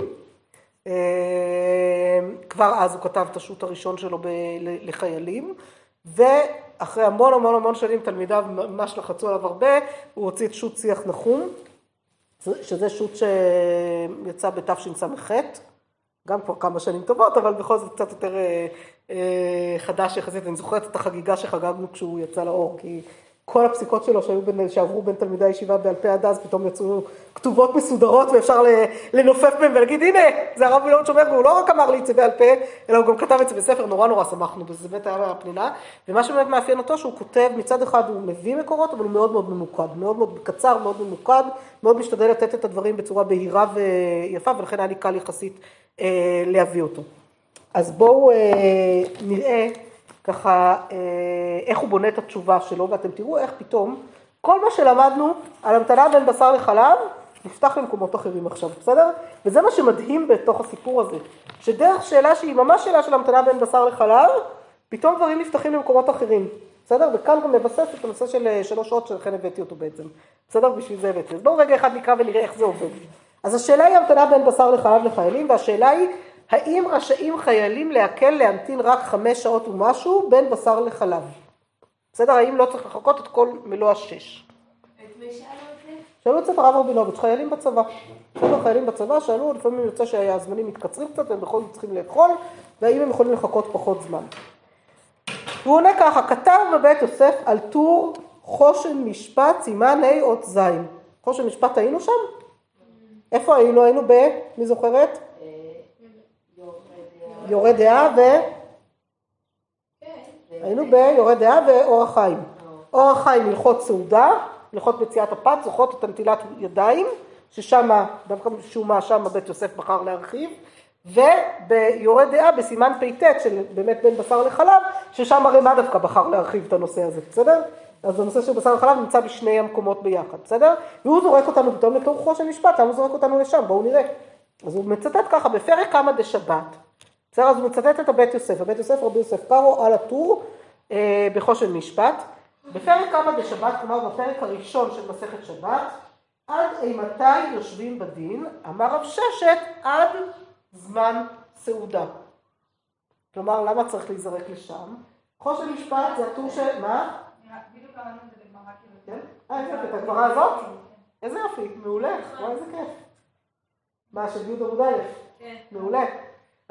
אה, כבר אז הוא כתב את השו"ת הראשון שלו ב- לחיילים, ואחרי המון המון המון שנים תלמידיו ממש לחצו עליו הרבה, הוא הוציא את שו"ת שיח נחום, שזה שו"ת שיצא בתשס"ח, גם כבר כמה שנים טובות, אבל בכל זאת קצת יותר אה, חדש יחסית, אני זוכרת את החגיגה שחגגנו כשהוא יצא לאור, כי כל הפסיקות שלו שהיו בין, שעברו בין תלמידי הישיבה בעל פה עד אז, פתאום יצאו כתובות מסודרות ואפשר לנופף בהן ולהגיד הנה זה הרב מילון שומר והוא לא רק אמר לי את זה בעל פה אלא הוא גם כתב את זה בספר, נורא נורא שמחנו בזה, באמת היה פנינה ומה שבאמת מאפיין אותו שהוא כותב מצד אחד הוא מביא מקורות אבל הוא מאוד מאוד ממוקד, מאוד מאוד קצר, מאוד ממוקד, מאוד משתדל לתת את הדברים בצורה בהירה ויפה ולכן היה לי קל יחסית אה, להביא אותו. אז בואו אה, נראה ככה אה, איך הוא בונה את התשובה שלו, ואתם תראו איך פתאום כל מה שלמדנו על המתנה בין בשר לחלב, נפתח למקומות אחרים עכשיו, בסדר? וזה מה שמדהים בתוך הסיפור הזה, שדרך שאלה שהיא ממש שאלה של המתנה בין בשר לחלב, פתאום דברים נפתחים למקומות אחרים, בסדר? וכאן גם מבסס את הנושא של אה, שלוש שעות שלכן הבאתי אותו בעצם, בסדר? בשביל זה הבאתי. אז בואו רגע אחד נקרא ונראה איך זה עובד. אז השאלה היא המתנה בין בשר לחלב לחיילים, והשאלה היא האם רשאים חיילים להקל להמתין רק חמש שעות ומשהו בין בשר לחלב? בסדר? האם לא צריך לחכות את כל מלוא השש? שאלו את זה? שאלו הרב רבינוביץ', חיילים בצבא. בסדר, חיילים בצבא שאלו, לפעמים יוצא שהזמנים מתקצרים קצת והם בכל זאת צריכים לאכול, והאם הם יכולים לחכות פחות זמן. והוא עונה ככה, כתב בבית יוסף על טור חושן משפט סימן ה' אות ז'. חושן משפט היינו שם? איפה היינו? היינו ב... מי זוכרת? יורה דעה ו... היינו ביורה דעה ואור החיים. אור החיים הלכות סעודה, הלכות מציאת הפת, זוכרות את הנטילת ידיים, ששם, דווקא משום מה שם בית יוסף בחר להרחיב, וביורה דעה בסימן פט של באמת בין בשר לחלב, ששם הרמ"א דווקא בחר להרחיב את הנושא הזה, בסדר? אז הנושא של בשר וחלב נמצא בשני המקומות ביחד, בסדר? והוא זורק אותנו פתאום לתוך חושן משפט, למה הוא זורק אותנו לשם? בואו נראה. אז הוא מצטט ככה, בפרק כמה דשבת, בסדר, אז הוא מצטט את הבית יוסף, הבית יוסף רבי יוסף קארו על הטור אה, בחושן משפט. בפרק כמה בשבת, כלומר בפרק הראשון של מסכת שבת, עד אימתי יושבים בדין, אמר רב ששת, עד זמן סעודה. כלומר, למה צריך להיזרק לשם? חושן משפט זה הטור של... מה? בדיוק קראנו את זה בגמרא כן? אה, איזה את הגמרא הזאת? איזה יופי, מעולה, וואי, איזה כיף. מה, של י' עמוד א'? כן. מעולה.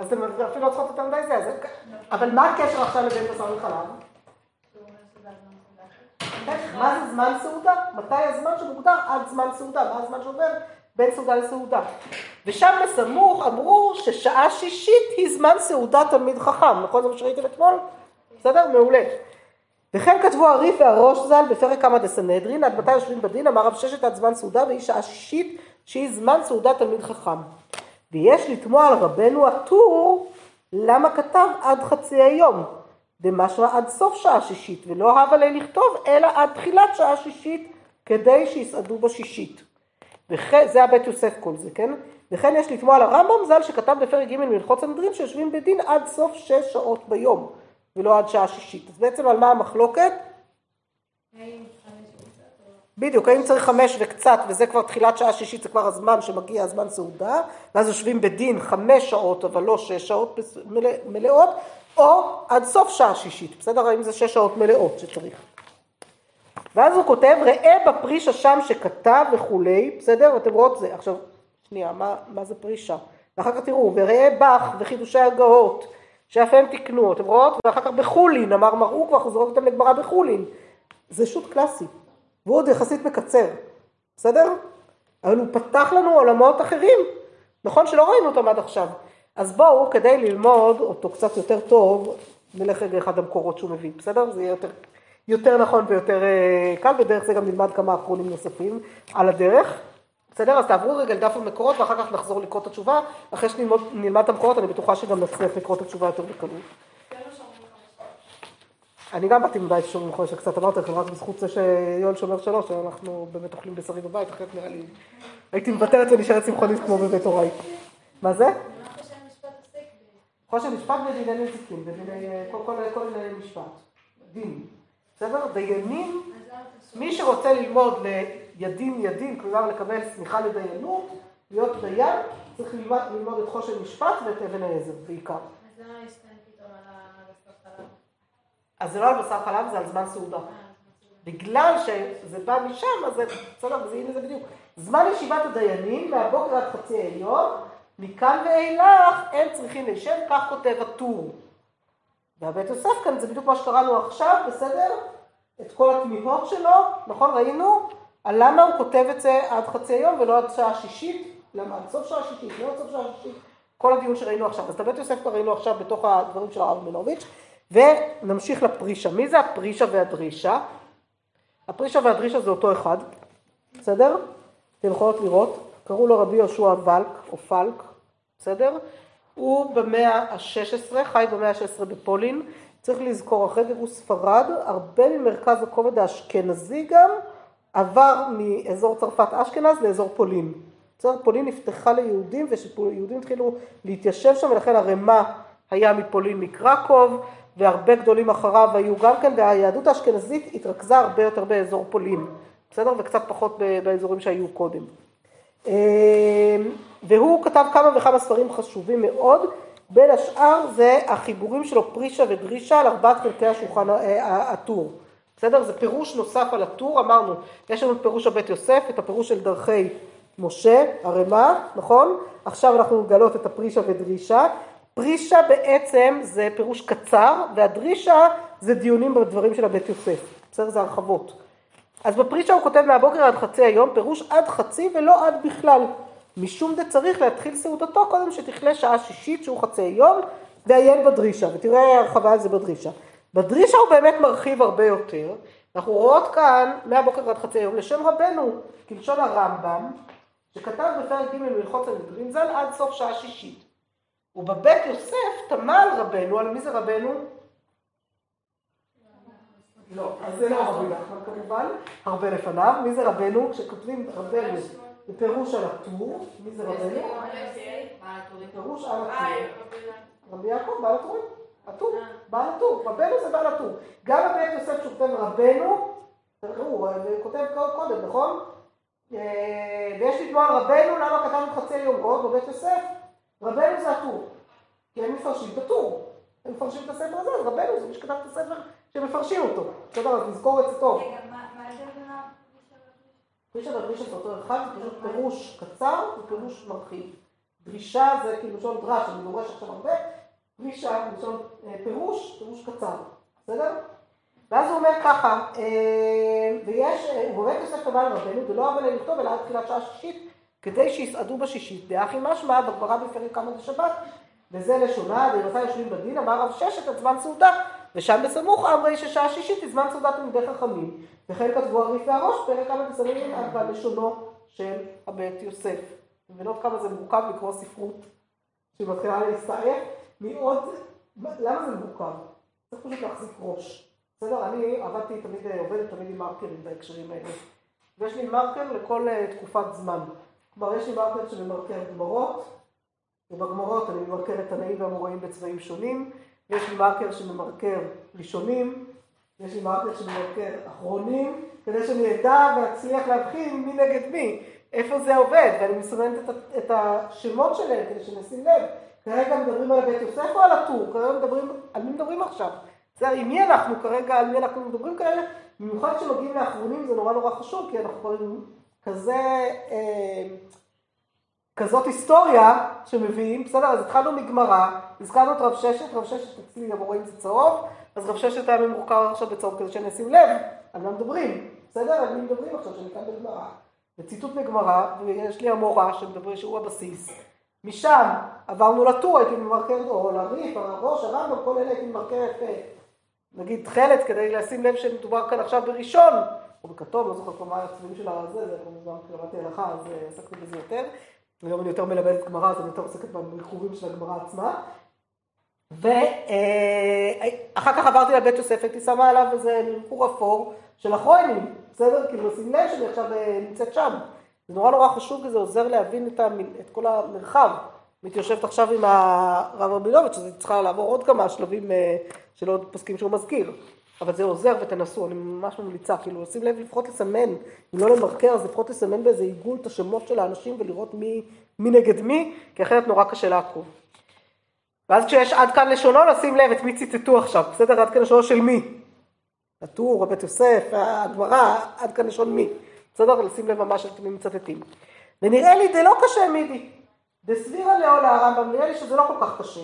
אז אתם אפילו לא צריכות יותר מדי זה, אבל מה הקשר עכשיו לבין בשר וחלב? מה זה זמן סעודה? מתי הזמן שמוגדר עד זמן סעודה? מה הזמן שעובר בין סעודה לסעודה? ושם בסמוך אמרו ששעה שישית היא זמן סעודה תלמיד חכם, נכון? זה מה שראיתם אתמול? בסדר? מעולה. וכן כתבו הריף והראש ז"ל בפרק כמה דסנהדרין, עד מתי יושבים בדין, אמר רב ששת עד זמן סעודה והיא שעה שישית שהיא זמן סעודה תלמיד חכם. ויש לתמוע על רבנו הטור למה כתב עד חצי היום, דמשמע עד סוף שעה שישית, ולא אהב עלי לכתוב אלא עד תחילת שעה שישית כדי שיסעדו בשישית. וכן, זה הבית יוסף כל זה, כן? וכן יש לתמוע על הרמב"ם ז"ל שכתב בפרק ג' מהלכות סנהדרין שיושבים בדין עד סוף שש שעות ביום, ולא עד שעה שישית. אז בעצם על מה המחלוקת? בדיוק, האם צריך חמש וקצת, וזה כבר תחילת שעה שישית, זה כבר הזמן שמגיע הזמן סעודה, ואז יושבים בדין חמש שעות, אבל לא שש שעות מלא, מלאות, או עד סוף שעה שישית, בסדר? האם זה שש שעות מלאות שצריך. ואז הוא כותב, ראה בפרישה שם שכתב וכולי, בסדר? ואתם רואות זה. עכשיו, שנייה, מה, מה זה פרישה? ואחר כך תראו, וראה בך וחידושי הגאות, שאף הם תקנו, אתם רואות? ואחר כך בחולין, אמר מראו כבר, זורק אותם לגמרא בחולין. זה שו"ת קלאסי. והוא עוד יחסית מקצר, בסדר? אבל הוא פתח לנו עולמות אחרים, נכון שלא ראינו אותם עד עכשיו. אז בואו, כדי ללמוד אותו קצת יותר טוב, נלך רגע אחד המקורות שהוא מביא, בסדר? זה יהיה יותר, יותר נכון ויותר אה, קל, ודרך זה גם נלמד כמה אחרונים נוספים על הדרך. בסדר? אז תעברו רגע לדף המקורות ואחר כך נחזור לקרוא את התשובה. אחרי שנלמד את המקורות אני בטוחה שגם נצליח לקרוא את התשובה יותר בקלות. אני גם באתי מבית שומרים חודש קצת אמרתי לכם, רק בזכות זה שיואל שומר שלוש, אנחנו באמת אוכלים בשרי בבית, אחרת נראה לי, הייתי מוותרת ונשארת צמחונית כמו בבית הוריי. מה זה? חושן משפט בדיני נזיקין, בדיני, כל, משפט, דין. בסדר? דיינים, מי שרוצה ללמוד לידין ידין, כלומר לקבל סמיכה לדיינות, להיות דיין, צריך ללמוד את חושן משפט ואת אבן העזר בעיקר. אז למה יש כאן פתאום על הבשר חלב? אז זה לא על בשר חלב, זה על זמן סעודה. בגלל שזה בא משם, אז בסדר, זה הנה זה בדיוק. זמן ישיבת הדיינים, מהבוקר עד חצי העליון, מכאן ואילך הם צריכים להישב, כך כותב הטור. והבית יוסף כאן זה בדיוק מה שקראנו עכשיו, בסדר? את כל התמיהות שלו, נכון? ראינו? על למה הוא כותב את זה עד חצי היום ולא עד שעה שישית? למה? עד סוף שעה שישית, לא עד סוף שעה שישית. כל הדיון שראינו עכשיו. אז את הבית יוסף כבר ראינו עכשיו בתוך הדברים של הרב מנוביץ', ונמשיך לפרישה. מי זה הפרישה והדרישה? הפרישה והדרישה זה אותו אחד, בסדר? אתם יכולות לראות, קראו לו רבי יהושע ולק או פלק, בסדר? הוא במאה ה-16, חי במאה ה-16 בפולין, צריך לזכור, אחרי גירוש ספרד, הרבה ממרכז הכובד האשכנזי גם עבר מאזור צרפת אשכנז לאזור פולין. בסדר? פולין נפתחה ליהודים ושיהודים התחילו להתיישב שם ולכן הרמה היה מפולין מקרקוב והרבה גדולים אחריו היו גם כן והיהדות האשכנזית התרכזה הרבה יותר באזור פולין, בסדר? וקצת פחות באזורים שהיו קודם. אמ, והוא כתב כמה וכמה ספרים חשובים מאוד, בין השאר זה החיבורים שלו פרישה ודרישה על ארבעת חלקי השולחן אה, הטור. בסדר? זה פירוש נוסף על הטור, אמרנו, יש לנו את פירוש הבית יוסף, את הפירוש של דרכי משה, ערימה, נכון? עכשיו אנחנו נגלות את הפרישה ודרישה. פרישה בעצם זה פירוש קצר, והדרישה זה דיונים בדברים של הבית יוסף, בסדר? זה הרחבות. אז בפרישה הוא כותב מהבוקר עד חצי היום, פירוש עד חצי ולא עד בכלל. משום דצריך להתחיל סעודתו קודם שתכלה שעה שישית שהוא חצי יום, ועיין בדרישה, ותראה הרחבה על זה בדרישה. בדרישה הוא באמת מרחיב הרבה יותר. אנחנו רואות כאן מהבוקר עד חצי היום לשם רבנו, כלשון הרמב"ם, שכתב בפרק ג' מלכות הנדרים ז"ל עד סוף שעה שישית. ובבית יוסף תמה על רבנו, על מי זה רבנו? לא, אז זה לא רבי נחמן כמובן, הרבה לפניו. מי זה רבנו? כשכותבים רבנו בפירוש על הטור, מי זה רבנו? פירוש על הטור. רבי יעקב, בעל הטורים. הטור, בעל הטור. רבנו זה בעל הטור. גם בבית יוסף שכותב רבנו, הוא כותב קודם, נכון? ויש לתמוע על רבנו, למה כתבנו חצי יום רואות בבית יוסף? רבנו זה הטור. כי הם מפרשים את הטור. הם מפרשים את הספר הזה, אז רבנו זה מי שכתב את הספר שמפרשים אותו. בסדר, אז נזכור את זה טוב. רגע, מה ההבדל בין פרישה ודרישה זה אותו אחד, זה פשוט פירוש קצר ופירוש מרחיב. דרישה זה כאילו לשון דרש, אני דורש עכשיו הרבה, פרישה לשון פירוש, פירוש קצר, בסדר? ואז הוא אומר ככה, ויש, הוא באמת יוסף הבא לרבנו, ולא אבל לכתוב אלא עד תחילת שעה שישית, כדי שיסעדו בשישית. דאחי משמע בגמרא בפרק כמה בשבת, וזה לשונה, ומתי יושבים בדין, אמר רב ששת את זמן סעודה, ושם בסמוך אמרי ששעה שישית היא זמן סעודת תלמידי חכמים. וכן כתבו הריף והראש, פרק כמה בסמים על לשונו של הבית יוסף. מבינות כמה זה מורכב לקרוא ספרות שמתחילה להסתעף מעוד, למה זה מורכב? צריך פשוט להחזיק ראש. בסדר, אני עבדתי תמיד, עובדת תמיד עם מרקרים בהקשרים האלה. ויש לי מרקר לכל תקופת זמן. כלומר, יש לי מרקר שממרקר גמרות, ובגמרות אני ממרקר את תנאים והמוראים בצבעים שונים, ויש לי מרקר שממרקר ראשונים, יש לי מרקר שממרקר אחרונים, כדי שאני אדע ואצליח להבחין מי נגד מי, איפה זה עובד, ואני מסמנת את, את השמות שלהם כדי שנשים לב. כרגע מדברים על הבית יוסף או על הטור? כרגע מדברים, על מי מדברים עכשיו? זה עם מי אנחנו כרגע, על מי אנחנו מדברים כרגע? במיוחד כשמגיעים לאחרונים זה נורא נורא חשוב, כי אנחנו כבר כזה, אה, כזאת היסטוריה שמביאים, בסדר? אז התחלנו מגמרא, הזכרנו את רב ששת, רב ששת אצלי גם רואים זה צהוב, אז רב ששת היה ממורכר עכשיו בצהוב כדי שנשים לב על מה מדברים, בסדר? על מי מדברים עכשיו שניתן בגמרא. וציטוט מגמרא, ויש לי המורה שמדבר שהוא הבסיס. משם עברנו לטור, הייתי ממרקר, או לריף, הראש, הרמב"ם, כל אלה הייתי ממרקר יפה. נגיד תכלת כדי לשים לב שמדובר כאן עכשיו בראשון, או בכתום, לא זוכר כבר מה הצבעים של הזה, זה כמובן קראתי הלכה, אז אה, עסקתי בזה יותר. היום אני יותר מלמדת גמרא, אז אני יותר עוסקת במחורים של הגמרא עצמה. ואחר כך עברתי לבית יוסף, הייתי שמה עליו איזה מרקור אפור של הכהנים, בסדר? כאילו, שים לב שאני עכשיו אה, נמצאת שם. זה נורא נורא חשוב, כי זה עוזר להבין את, המ... את כל המרחב. יושבת עכשיו עם הרב רבינוביץ', אז היא צריכה לעבור עוד כמה שלבים אה, של עוד פסקים שהוא מזכיר. אבל זה עוזר ותנסו, אני ממש ממליצה, כאילו לשים לב לפחות לסמן, אם לא למרקר, אז לפחות לסמן באיזה עיגול את השמות של האנשים ולראות מי, מי נגד מי, כי אחרת נורא קשה לעקוב. ואז כשיש עד כאן לשונו, לשים לב את מי ציטטו עכשיו, בסדר? עד כאן לשונו של מי? הטור, בית יוסף, הגמרא, עד כאן לשון מי. בסדר? לשים לב ממש את מי מצטטים. ונראה לי זה לא קשה מידי. דסבירה לאו לרמב"ם, נראה לי שזה לא כל כך קשה.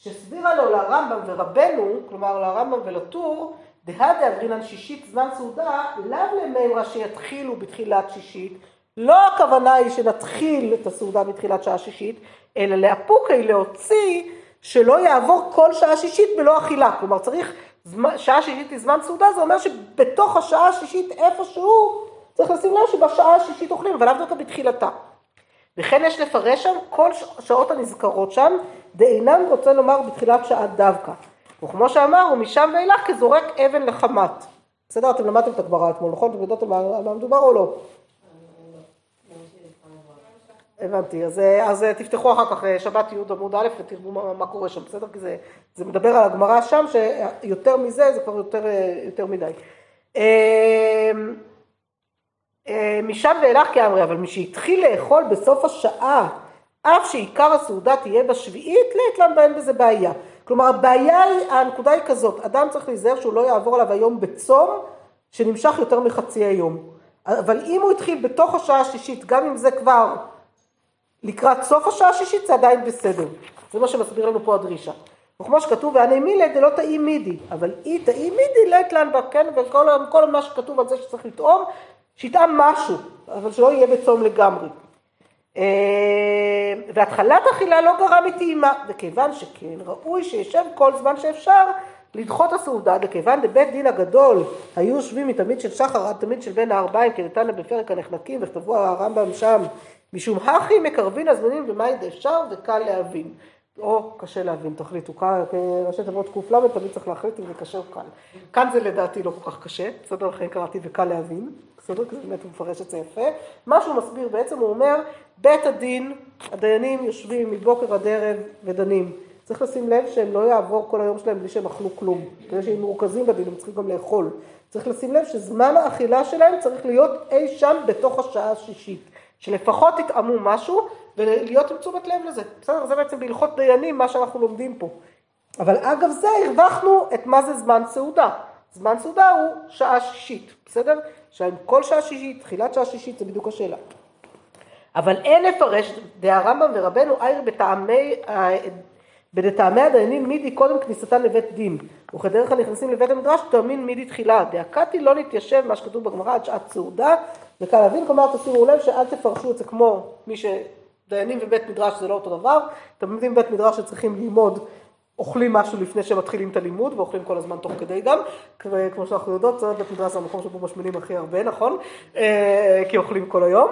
שסבירה לו לרמב"ם ורבנו, כלומר לרמב"ם ולטור, דהדה אברינן שישית זמן סעודה, לאו למימרא שיתחילו בתחילת שישית, לא הכוונה היא שנתחיל את הסעודה בתחילת שעה שישית, אלא לאפוקי להוציא שלא יעבור כל שעה שישית בלא אכילה. כלומר צריך, שעה שישית היא זמן סעודה, זה אומר שבתוך השעה השישית איפשהו צריך לשים לב שבשעה השישית אוכלים, אבל לאו דווקא בתחילתה. וכן יש לפרש שם כל השעות הנזכרות שם, דאינם רוצה לומר בתחילת שעה דווקא. וכמו שאמר, הוא משם ואילך כזורק אבן לחמת. בסדר, אתם למדתם את הגמרא אתמול, נכון? אתם יודעות על מה מדובר או לא? הבנתי, אז, אז תפתחו אחר כך שבת י' עמוד א' ותראו מה, מה קורה שם, בסדר? כי זה, זה מדבר על הגמרא שם, שיותר מזה זה כבר יותר, יותר מדי. משם ואילך כאמרי, אבל משהתחיל לאכול בסוף השעה, אף שעיקר הסעודה תהיה בשביעית, לית לן בהן בזה בעיה. כלומר, הבעיה היא, הנקודה היא כזאת, אדם צריך להיזהר שהוא לא יעבור עליו היום בצום, שנמשך יותר מחצי היום. אבל אם הוא התחיל בתוך השעה השישית, גם אם זה כבר לקראת סוף השעה השישית, זה עדיין בסדר. זה מה שמסביר לנו פה הדרישה. וכמו שכתוב, ואני מילי, זה לא תאי מידי, אבל אי תאי מידי, לית לן בה, כן, וכל מה שכתוב על זה שצריך לטעום, שיטעם משהו, אבל שלא יהיה בצום לגמרי. והתחלת אכילה לא גרם מטעימה, וכיוון שכן ראוי שישב כל זמן שאפשר לדחות הסעודה, וכיוון דבית דין הגדול היו יושבים מתמיד של שחר עד תמיד של בין הארבעים, כניתן בפרק הנחנקים, וכתבו הרמב"ם שם, משום הכי מקרבין הזמנים ומאי דאפשר וקל להבין. או קשה להבין, תחליטו, ראשי תיבות ק"ל תמיד צריך להחליט אם זה קשה או קל. כאן זה לדעתי לא כל כך קשה, בסדר, לכן קראתי וקל להבין, בסדר, כי באמת הוא מפרש את זה יפה. מה שהוא מסביר בעצם, הוא אומר, בית הדין, הדיינים יושבים מבוקר עד ערב ודנים. צריך לשים לב שהם לא יעבור כל היום שלהם בלי שהם אכלו כלום. כדי שהם מרוכזים בדין, הם צריכים גם לאכול. צריך לשים לב שזמן האכילה שלהם צריך להיות אי שם בתוך השעה השישית. שלפחות יטעמו משהו ולהיות עם תשומת לב לזה. בסדר? זה בעצם בהלכות דיינים מה שאנחנו לומדים פה. אבל אגב זה הרווחנו את מה זה זמן סעודה. זמן סעודה הוא שעה שישית, בסדר? שעם כל שעה שישית, תחילת שעה שישית, זה בדיוק השאלה. אבל אין לפרש, דהרמב"ם ורבנו אייר בטעמי, בטעמי הדיינים מידי קודם כניסתן לבית דין, וכדרך הנכנסים לבית המדרש תאמין מידי תחילה, דאקתי לא נתיישב מה שכתוב בגמרא עד שעת סעודה, וקל להבין, כלומר תשימו לב שאל תפרשו את זה כמו מי שדיינים ובית מדרש זה לא אותו דבר, אתם יודעים בית מדרש שצריכים ללמוד אוכלים משהו לפני שהם מתחילים את הלימוד, ואוכלים כל הזמן תוך כדי גם, כמו שאנחנו יודעות, זה בית מדרש זה המקום שבו משמינים הכי הרבה, נכון? כי אוכלים כל היום.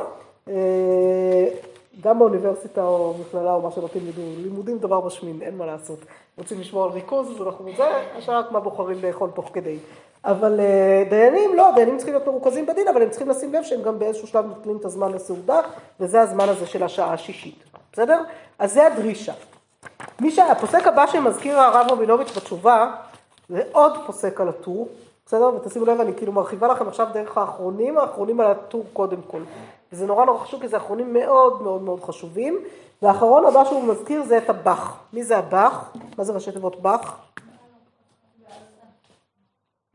גם באוניברסיטה או מכללה או מה שלא תלמדו, לימודים דבר משמין, אין מה לעשות. רוצים לשמור על ריכוז, אז אנחנו זה, השאלה רק מה בוחרים לאכול תוך כדי. אבל דיינים, לא, דיינים צריכים להיות מרוכזים בדין, אבל הם צריכים לשים לב שהם גם באיזשהו שלב נותנים את הזמן לסעודה, וזה הזמן הזה של השעה השישית, בסדר? אז זה הדרישה. מי שהפוסק הבא שמזכיר הרב רבינוביץ' בתשובה, זה עוד פוסק על הטור, בסדר? ותשימו לב, אני כאילו מרחיבה לכם עכשיו דרך האחרונים, האחרונים על הטור קודם כל. וזה נורא נורא חשוב, כי זה אחרונים מאוד מאוד מאוד חשובים. והאחרון הבא שהוא מזכיר זה את הבח. מי זה הבח? מה זה ראשי תיבות בח?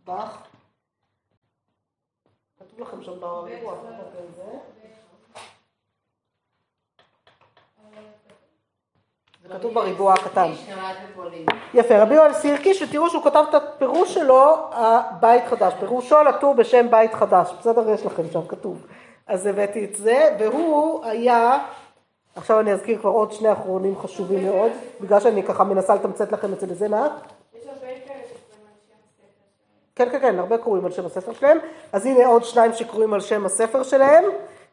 בח. כתוב לכם שם בריבוע. זה כתוב בריבוע הקטן. יפה, רבי יואל סירקיש, ותראו שהוא כתב את הפירוש שלו, הבית חדש, פירושו על הטור בשם בית חדש, בסדר? יש לכם שם כתוב. אז הבאתי את זה, והוא היה, עכשיו אני אזכיר כבר עוד שני אחרונים חשובים מאוד, בגלל שאני ככה מנסה לתמצת לכם את זה לזה, מה? כן, כן, כן, הרבה קרואים על שם הספר שלהם. אז הנה עוד שניים שקרואים על שם הספר שלהם,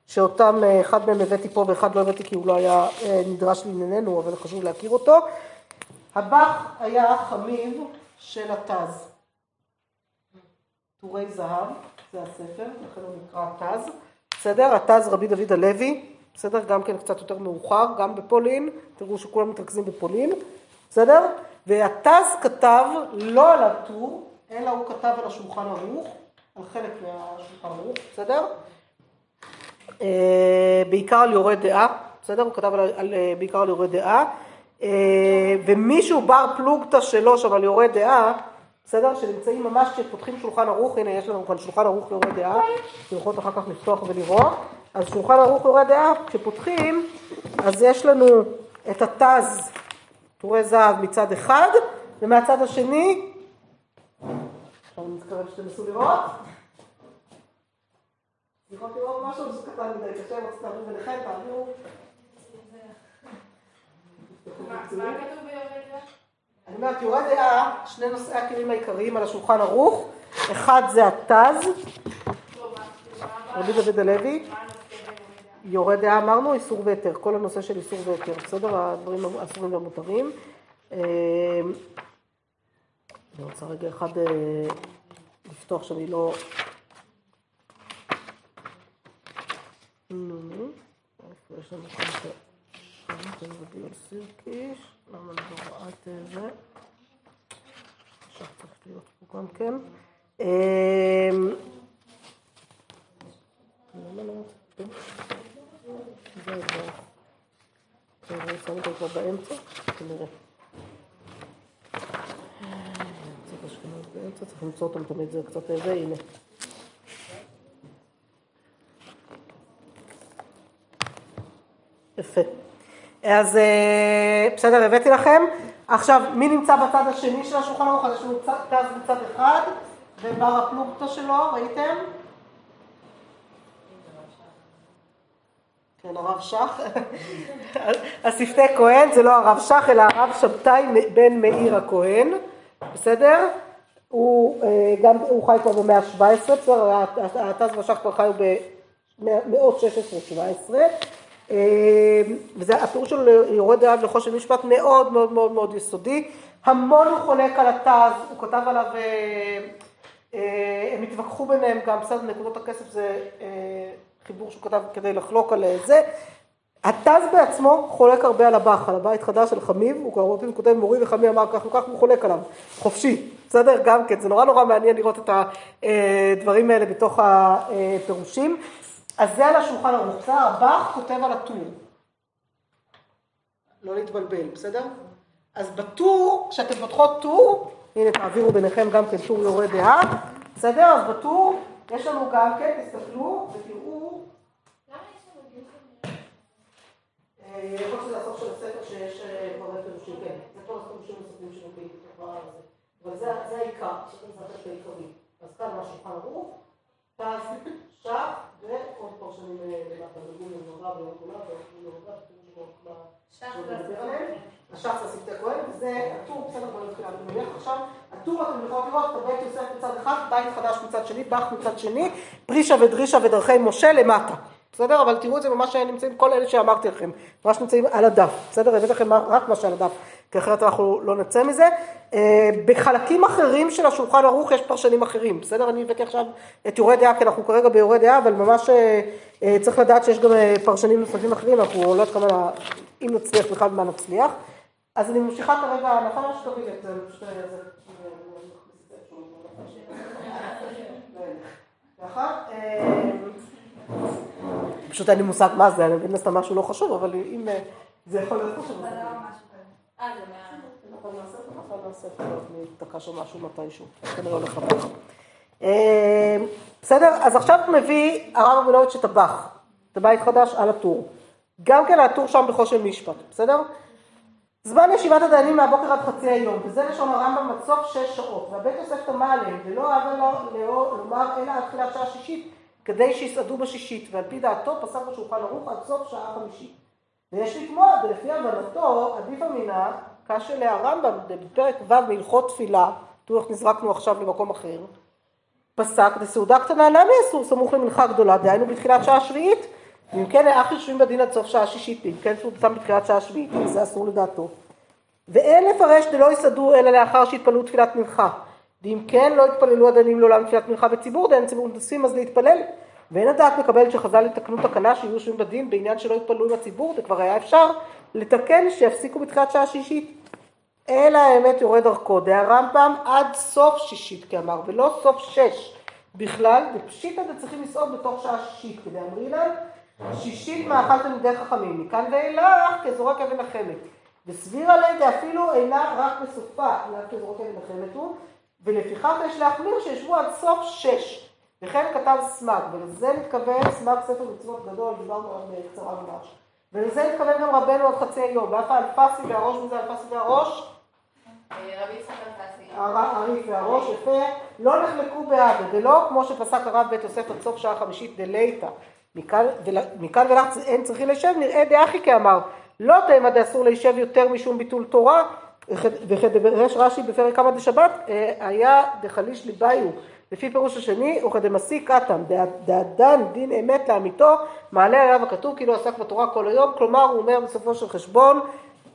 שאותם, אה, אחד מהם הבאתי פה ואחד לא הבאתי כי הוא לא היה אה, נדרש לענייננו, אבל חשוב להכיר אותו. הבח היה חמיב של התז. טורי זהב, זה הספר, לכן הוא נקרא התז. בסדר? התז רבי דוד הלוי, בסדר? גם כן קצת יותר מאוחר, גם בפולין, תראו שכולם מתרכזים בפולין, בסדר? והתז כתב לא על הטור, אלא הוא כתב על השולחן ערוך, על חלק מהשולחן ערוך, בסדר? אה, בעיקר על יורה דעה, בסדר? הוא כתב אה, בעיקר על יורה דעה. אה, ומישהו בר פלוגתא שלו שם על יורה דעה, בסדר? שנמצאים ממש כשפותחים שולחן ערוך, הנה יש לנו כאן שולחן ערוך יורה דעה, אתם יכולות אחר כך לפתוח ולראות. אז שולחן ערוך יורה דעה, כשפותחים, אז יש לנו את התז, טורי זהב מצד אחד, ומהצד השני, עכשיו אני מתקרב שתנסו לראות. יכולת לראות משהו שזה קטן מדי, קשה, רציתי להעביר ביניכם, תעבירו. מה כתוב? אני אומרת, יורה דעה, שני נושאי הכלים העיקריים על השולחן ערוך, אחד זה התז, רבי דוד הלוי, ביורד דעה? יורה דעה אמרנו, איסור והיתר, כל הנושא של איסור והיתר, בסדר? הדברים האסורים והמותרים. אני רוצה רגע אחד אה, לפתוח שאני לא... נו, איפה יש לנו כאן את יודעים על סירקיש, למה אני לא רואה את זה? עכשיו צריך להיות פה גם כן. למה? זה לא. שם כבר באמצע, כנראה. קצת אשכנז באמצע, צריך למצוא אותם תמיד, זה קצת זה, הנה. יפה. אז אה, בסדר, הבאתי לכם. עכשיו, מי נמצא בצד השני של השולחן ערוך? יש לנו צד- תז בצד אחד, ובר הפלוגתא שלו, ראיתם? כן, הרב שך. השפתי כהן זה לא הרב שך, אלא הרב שבתאי בן מאיר הכהן, בסדר? הוא אה, גם, הוא חי כבר במאה ה-17, בסדר? התז והשך כבר חיו במאות 16-17. אה, וזה הפירוש של יורד דעה ולחושן משפט מאוד מאוד מאוד מאוד יסודי. המון הוא חולק על התז, הוא כתב עליו, אה, הם התווכחו ביניהם גם, בסדר, נקודות הכסף זה חיבור שהוא כתב כדי לחלוק על זה. התז בעצמו חולק הרבה על הבח, על הבית חדש של חמיב, הוא כבר הרבה פעמים כותב מורי וחמי אמר כך וכך, הוא חולק עליו, חופשי, בסדר? גם כן, זה נורא נורא מעניין לראות את הדברים האלה בתוך הפירושים. אז זה על השולחן ערוך, בסדר? הבח כותב על הטור. לא להתבלבל, בסדר? אז בטור, כשאתם פותחות טור, הנה תעבירו ביניכם גם כן טור יורה דעה, בסדר? אז בטור יש לנו גם כן, תסתכלו ותראו? אה, יכול להיות שזה הסוף של הספר שיש אה, כבר פירושים, כן, זה הפירושים נוספים שנוגעים בתורה הזה. אבל זה העיקר, זה החלק העיקרי. אז כאן על השולחן ערוך, תז, שח, ועוד פרשנים למטה, בגון זה נדבר עליהם. השח זה השפתי כהן, וזה הטור, בסדר, בוא נתחיל, מניח עכשיו, הטור אתם יכולים לראות את הבית יוסף מצד אחד, בית חדש מצד שני, בח מצד שני, פרישה ודרישה ודרכי משה למטה. בסדר? אבל תראו את זה ממש נמצאים כל אלה שאמרתי לכם, ממש נמצאים על הדף, בסדר? הבאתי לכם רק מה שעל הדף, כי אחרת אנחנו לא נצא מזה. אה, בחלקים אחרים של השולחן ערוך יש פרשנים אחרים, בסדר? אני הבאתי עכשיו את יורה דעה, כי אנחנו כרגע ביורה דעה, אבל ממש אה, אה, צריך לדעת שיש גם אה, פרשנים נוספים אחרים, אנחנו לא יודעת כמה, אם נצליח בכלל במה נצליח. אז אני ממשיכה כרגע, נכון מה לי את זה, אני פשוט... אין לי מושג מה זה, אני מבין סתם משהו לא חשוב, אבל אם אה, זה יכול להיות חשוב. לא כזה. אה. אה, בסדר? אז עכשיו מביא הרב רבינוביץ' את הבח, את הבית חדש על הטור. גם כן הטור שם בחושן משפט, בסדר? זמן ישיבת הדיינים מהבוקר עד חצי היום, וזה לשון הרמב"ם סוף שש שעות, והבית יוסף תמה עליהם, ולא אהבה לו לאו- לומר אלא עד תחילת שעה שישית, כדי שיסעדו בשישית, ועל פי דעתו פסק בשולחן ערוך עד סוף שעה חמישית. ויש לתמוע, ולפי הבנתו, עדיף אמינה, קשה להרמב"ם, בפרק ו' מהלכות תפילה, תראו איך נזרקנו עכשיו למקום אחר, פסק דסעודה קטנה למה אסור סמוך למנחה גדולה, דהיינו בתחילת שעה שביעית, ואם כן האח יושבים בדין עד סוף שעה שישית, ואם כן סעודתם בתחילת שעה שביעית, זה אסור לדעתו. ואין לפרש דלא יסעדו אלא לאחר שהתפללו תפילת מנחה. ואם כן לא יתפללו הדנים לעולם תפילת מנחה בציבור, דיין ציבור נוספים אז להתפלל. ואין הדעת מקבלת שחז"ל יתקנו תקנה שיהיו יושבים בדין בעניין שלא יתפללו עם הציבור, זה כבר היה אפשר לתקן שיפסיקו בתחילת שעה שישית. אלא האמת יורד דרכו, דהרמב"ם עד סוף שישית כאמר, ולא סוף שש בכלל, ופשיטא דצריכים לסעוד בתוך שעה שישית, כדי אמרינן, שישית מאכל תלמידי חכמים, מכאן ואילך כזורק אבן החמת. וסבירה לידי אפילו אינה רק בסופה, אלא כזורק אבן החמת הוא, ולפיכך יש להחמיר שישבו עד סוף שש. וכן כתב סמ"ג, ולזה מתכוון סמ"ג ספר מצוות גדול, דיברנו עליו בקצרה ממש. ולזה מתכוון גם רבנו עוד חצי היום, ואף האלפסי והראש, מי זה האלפסי והראש? רבי יצחק אלפסי. הריף והראש, יפה, לא נחלקו באבא, ולא כמו שפסק הרב בית יוסף עד סוף שעה חמישית ול- מכאן ולך אין צריכים לשב, נראה דאחי כאמר, לא תימא דאסור לישב יותר משום ביטול תורה, וכדברש רש"י בפרק כמה דשבת, אה, היה דחליש ליבאיו, לפי פירוש השני, וכדמסי קטן, דאדן דין אמת לאמיתו, מעלה עליו הכתוב כאילו עסק בתורה כל היום, כלומר הוא אומר בסופו של חשבון,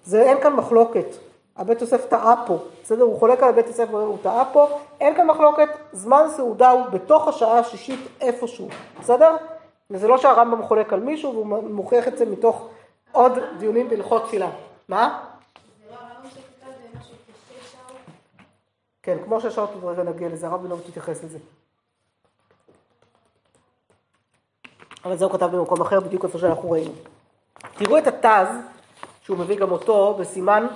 זה אין כאן מחלוקת, הבית יוסף טעה פה, בסדר? הוא חולק על הבית יוסף, הוא טעה פה, אין כאן מחלוקת, זמן סעודה הוא בתוך השעה השישית איפשהו, בסדר? וזה לא שהרמב"ם חולק על מישהו והוא מוכיח את זה מתוך עוד דיונים בהלכות תפילה. מה? כן, כמו שהשעות עוד רגע נגיע לזה, הרב בנוב תתייחס לזה. אבל זה הוא כתב במקום אחר, בדיוק איפה שאנחנו ראינו. תראו את התז, שהוא מביא גם אותו, בסימן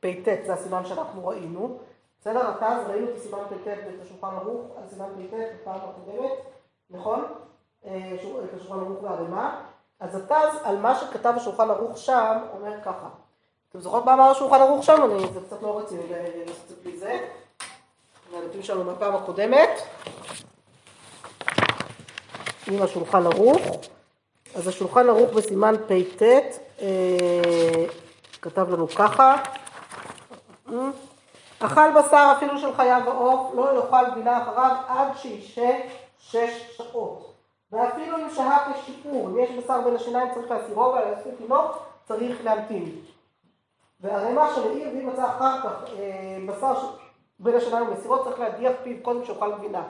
פט, זה הסימן שאנחנו ראינו. בסדר? התז, ראינו את הסימן פט בשולחן ערוך, על סימן פט בפעם הקודמת, נכון? אה, את השולחן ערוך והרימה. אז התז, על מה שכתב השולחן ערוך שם, אומר ככה. אתם זוכרות מה אמר השולחן ערוך שם? אני, זה קצת לא רציני לעשות את זה בלי זה. מהנתונים שלנו מהפעם הקודמת. עם השולחן ערוך. אז השולחן ערוך בסימן פט אה, כתב לנו ככה. אכל בשר אפילו של חיה ועוף, לא יאכל גבינה אחריו עד שישה שש שעות. ואפילו אם שהה כשיעור, אם יש בשר בין השיניים צריך להסירו, ועל להסיר תינוק צריך להמתין. והרימה של העיר, ואם מצא אחר כך אה, בשר בין השיניים ומסירות, צריך להדיח פיו קודם שאוכל גבינה.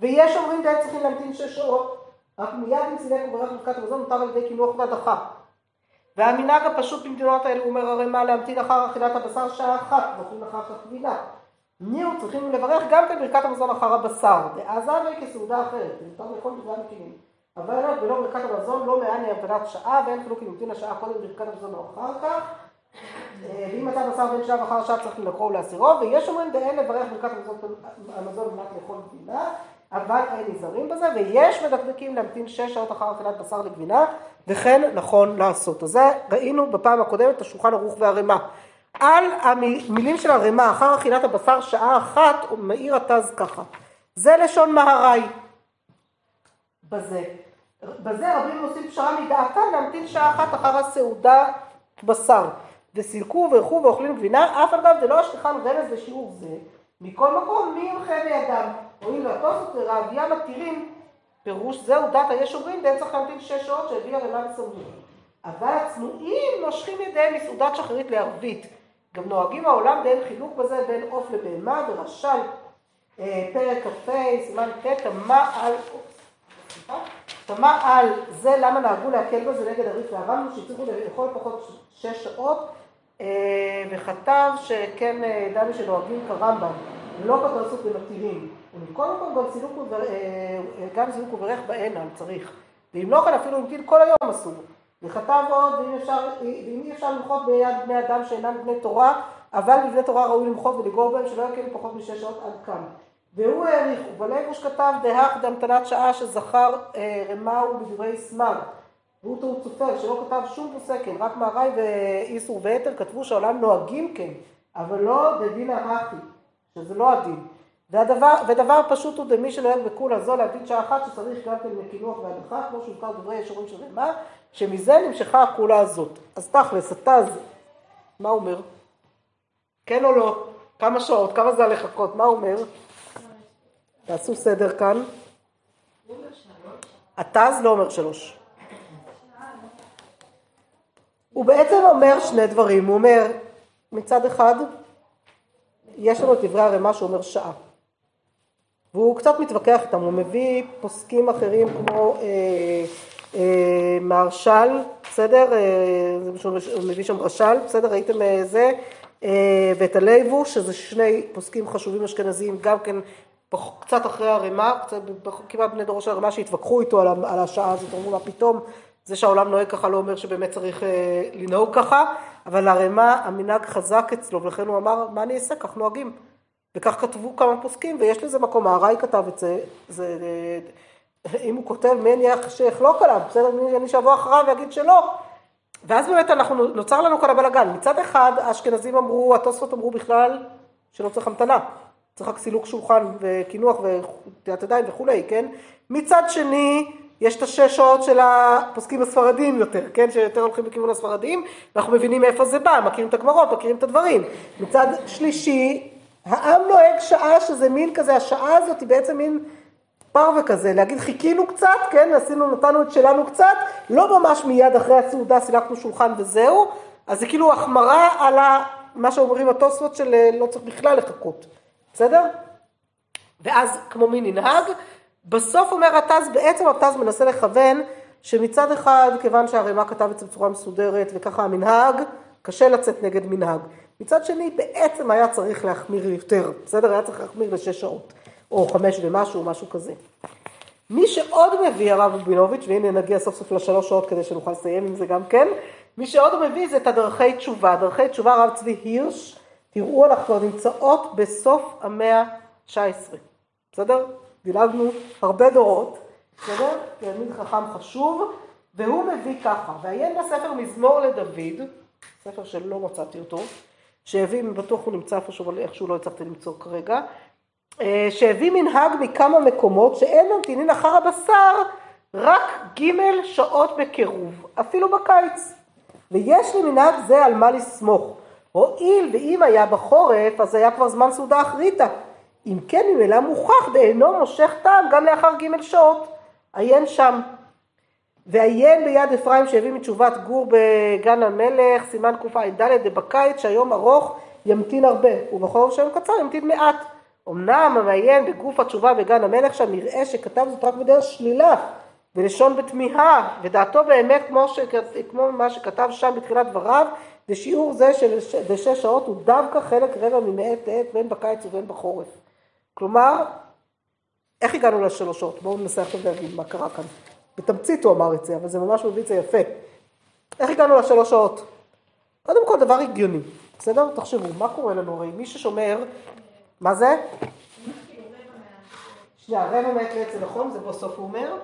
ויש אומרים די צריכים להמתין שש שעות, רק מיד אם סילק וברך ברכת המזון מותר על ידי קינוח והדחה. והמנהג הפשוט במדינות האלה, אומר הרימה, להמתין אחר אכילת הבשר שעה אחת, ואוכלים אחר כך גבינה. ניהו צריכים לברך גם כן ברכת המזון אחר הבשר, דאז הווה כסעודה אחרת, מותר לאכול בגלל מקימים. אבל לא, ולא ברכת המזון, לא מעל להמתנת שעה, ואין חילוק אם המתין השעה קודם ברכת המזון או אחר כך. אה, ואם מצא בשר בין שעה ואחר שעה צריך לקרוא ולהסירו, ויש אומרים דאין לברך ברכת המזון, מנת לאכול גבינה, אבל אין נזהרים בזה, ויש מדקדקים להמתין שש שעות אחר אכילת בשר לגבינה, וכן נכון לעשות. אז זה ראינו בפעם הקודמת את השולחן ערוך והרימה. על המילים של הרימה, אחר אכילת הבשר שעה אחת, הוא מאיר התז ככה. זה לשון מהר"י. בזה. בזה רבים עושים פשרה מדעתם להמתין שעה אחת אחר הסעודה בשר. וסילקו וערכו ואוכלים גבינה, אף אגב זה לא השליחן רמז לשיעור זה. מכל מקום, מי ימחה בידם? רואים והתוספות ורעביה מתירים, פירוש זהו דת היש אומרים, ואין צריך להמתין שש שעות שהביאה רימה וסמכות. אבל הצנועים נושכים ידיהם מסעודת שחרית לערבית. גם נוהגים העולם ואין חילוק בזה בין עוף לבהמה ורשל. אה, פרק כ"ה, סימן ט', תמה על... סליחה? תמה על זה למה נהגו להקל בזה נגד הריף. והרמב"ם שהצליחו לאכול פחות שש שעות אה, וכתב שכן אה, דנו שנוהגים כרמב"ם ולא כתוסות ומתירים. ומכל מקום גם סילוק אה, גם סילוק וברך באינן צריך. ואם לא כן אפילו המתין כל היום אסור. וכתב עוד ואם אפשר ואם אי אפשר למחות ביד בני אדם שאינם בני תורה אבל בבני תורה ראוי למחות ולגור בהם שלא יקלו פחות משש שעות עד כאן והוא העריך, ובלבוש כתב דהך דמתנת שעה שזכר אה, רמאו בדברי סמ"ג. והוא טעות סופר שלא כתב שום פוסקן, רק מהרי ואיסור ויתר כתבו שהעולם נוהגים כן, אבל לא דדין הרחי, שזה לא הדין. והדבר, ודבר פשוט הוא דמי שנוהג בכולה זו להמתין שעה אחת שצריך גם כן לקינוח והדחה, כמו שהוזכר דברי ישורים של רמה, שמזה נמשכה הכולה הזאת. אז תכלס, התז, מה אומר? כן או לא? כמה שעות? כמה זה לחכות? מה אומר? תעשו סדר כאן. התז לא אומר שלוש. הוא בעצם אומר שני דברים, הוא אומר מצד אחד יש לנו את דברי הרמ"א שהוא אומר שעה והוא קצת מתווכח איתם, הוא מביא פוסקים אחרים כמו אה, אה, מהרש"ל, בסדר? אה, הוא מביא שם רש"ל, בסדר? ראיתם אה, זה? אה, ואת הלייבו, שזה שני פוסקים חשובים אשכנזיים, גם כן קצת אחרי הרמ"א, כמעט בני דורו של הרמ"א שהתווכחו איתו על, על השעה הזאת, אמרו מה פתאום, זה שהעולם נוהג ככה לא אומר שבאמת צריך אה, לנהוג ככה, אבל הרמ"א המנהג חזק אצלו, ולכן הוא אמר, מה אני אעשה, כך נוהגים. וכך כתבו כמה פוסקים, ויש לזה מקום, הארעי כתב את זה, זה, אם הוא כותב, מי אני שיחלוק עליו, בסדר, מי אני שיבוא אחריו ויגיד שלא. ואז באמת אנחנו, נוצר לנו כאן הבלאגן. מצד אחד, האשכנזים אמרו, התוספות אמרו בכלל שלא צריך המתנה. צריך רק סילוק שולחן וקינוח וטביעת ידיים וכולי, כן? מצד שני, יש את השש שעות של הפוסקים הספרדיים יותר, כן? שיותר הולכים לכיוון הספרדיים, ואנחנו מבינים מאיפה זה בא, מכירים את הגמרות, מכירים את הדברים. מצד שלישי, העם נוהג שעה שזה מין כזה, השעה הזאת היא בעצם מין פרווה כזה, להגיד חיכינו קצת, כן, עשינו, נתנו את שלנו קצת, לא ממש מיד אחרי הסעודה סילקנו שולחן וזהו, אז זה כאילו החמרה על מה שאומרים התוספות של לא צריך בכלל לחכות, בסדר? ואז כמו מי ננהג, בסוף אומר התז, בעצם התז מנסה לכוון שמצד אחד, כיוון שהרימה כתב את זה בצורה מסודרת וככה המנהג, קשה לצאת נגד מנהג. מצד שני, בעצם היה צריך להחמיר יותר, בסדר? היה צריך להחמיר לשש שעות, או חמש ומשהו, משהו כזה. מי שעוד מביא הרב רבינוביץ', והנה נגיע סוף סוף לשלוש שעות כדי שנוכל לסיים עם זה גם כן, מי שעוד מביא זה את הדרכי תשובה. דרכי תשובה הרב צבי הירש, תראו, אנחנו נמצאות בסוף המאה ה-19, בסדר? דילגנו הרבה דורות, בסדר? תלמיד חכם חשוב, והוא מביא ככה, ועיין בספר מזמור לדוד, ספר שלא מצאתי אותו, שהביא, בטוח הוא נמצא איפשהו, אבל איכשהו לא הצלחתי למצוא כרגע, אה, שהביא מנהג מכמה מקומות שאין ממתינין אחר הבשר רק ג' שעות בקירוב, אפילו בקיץ. ויש לי מנהג זה על מה לסמוך. הואיל ואם היה בחורף, אז היה כבר זמן סעודה אחריתה. אם כן, ממילא מוכח ואינו מושך טעם גם לאחר ג' שעות. עיין שם. ועיין ביד אפרים שהביא מתשובת גור בגן המלך, סימן קע"ד, דבקיץ שהיום ארוך ימתין הרבה, ובחורף שהיום קצר ימתין מעט. אמנם המעיין בגוף התשובה בגן המלך שם נראה שכתב זאת רק בדרך שלילה ולשון בתמיהה, ודעתו באמת כמו, ש... כמו מה שכתב שם בתחילת דבריו, ושיעור זה של שש שעות הוא דווקא חלק רבע ממעת לעת בין בקיץ ובין בחורף. כלומר, איך הגענו לשלוש שעות? בואו ננסה עכשיו להבין מה קרה כאן. בתמצית הוא אמר את זה, אבל זה ממש מביא את זה יפה. איך הגענו לשלוש שעות? קודם כל דבר הגיוני, בסדר? תחשבו, מה קורה לנו? הרי מי ששומר, מה זה? שנייה, רבע מעת לעת זה נכון, זה בסוף הוא אומר.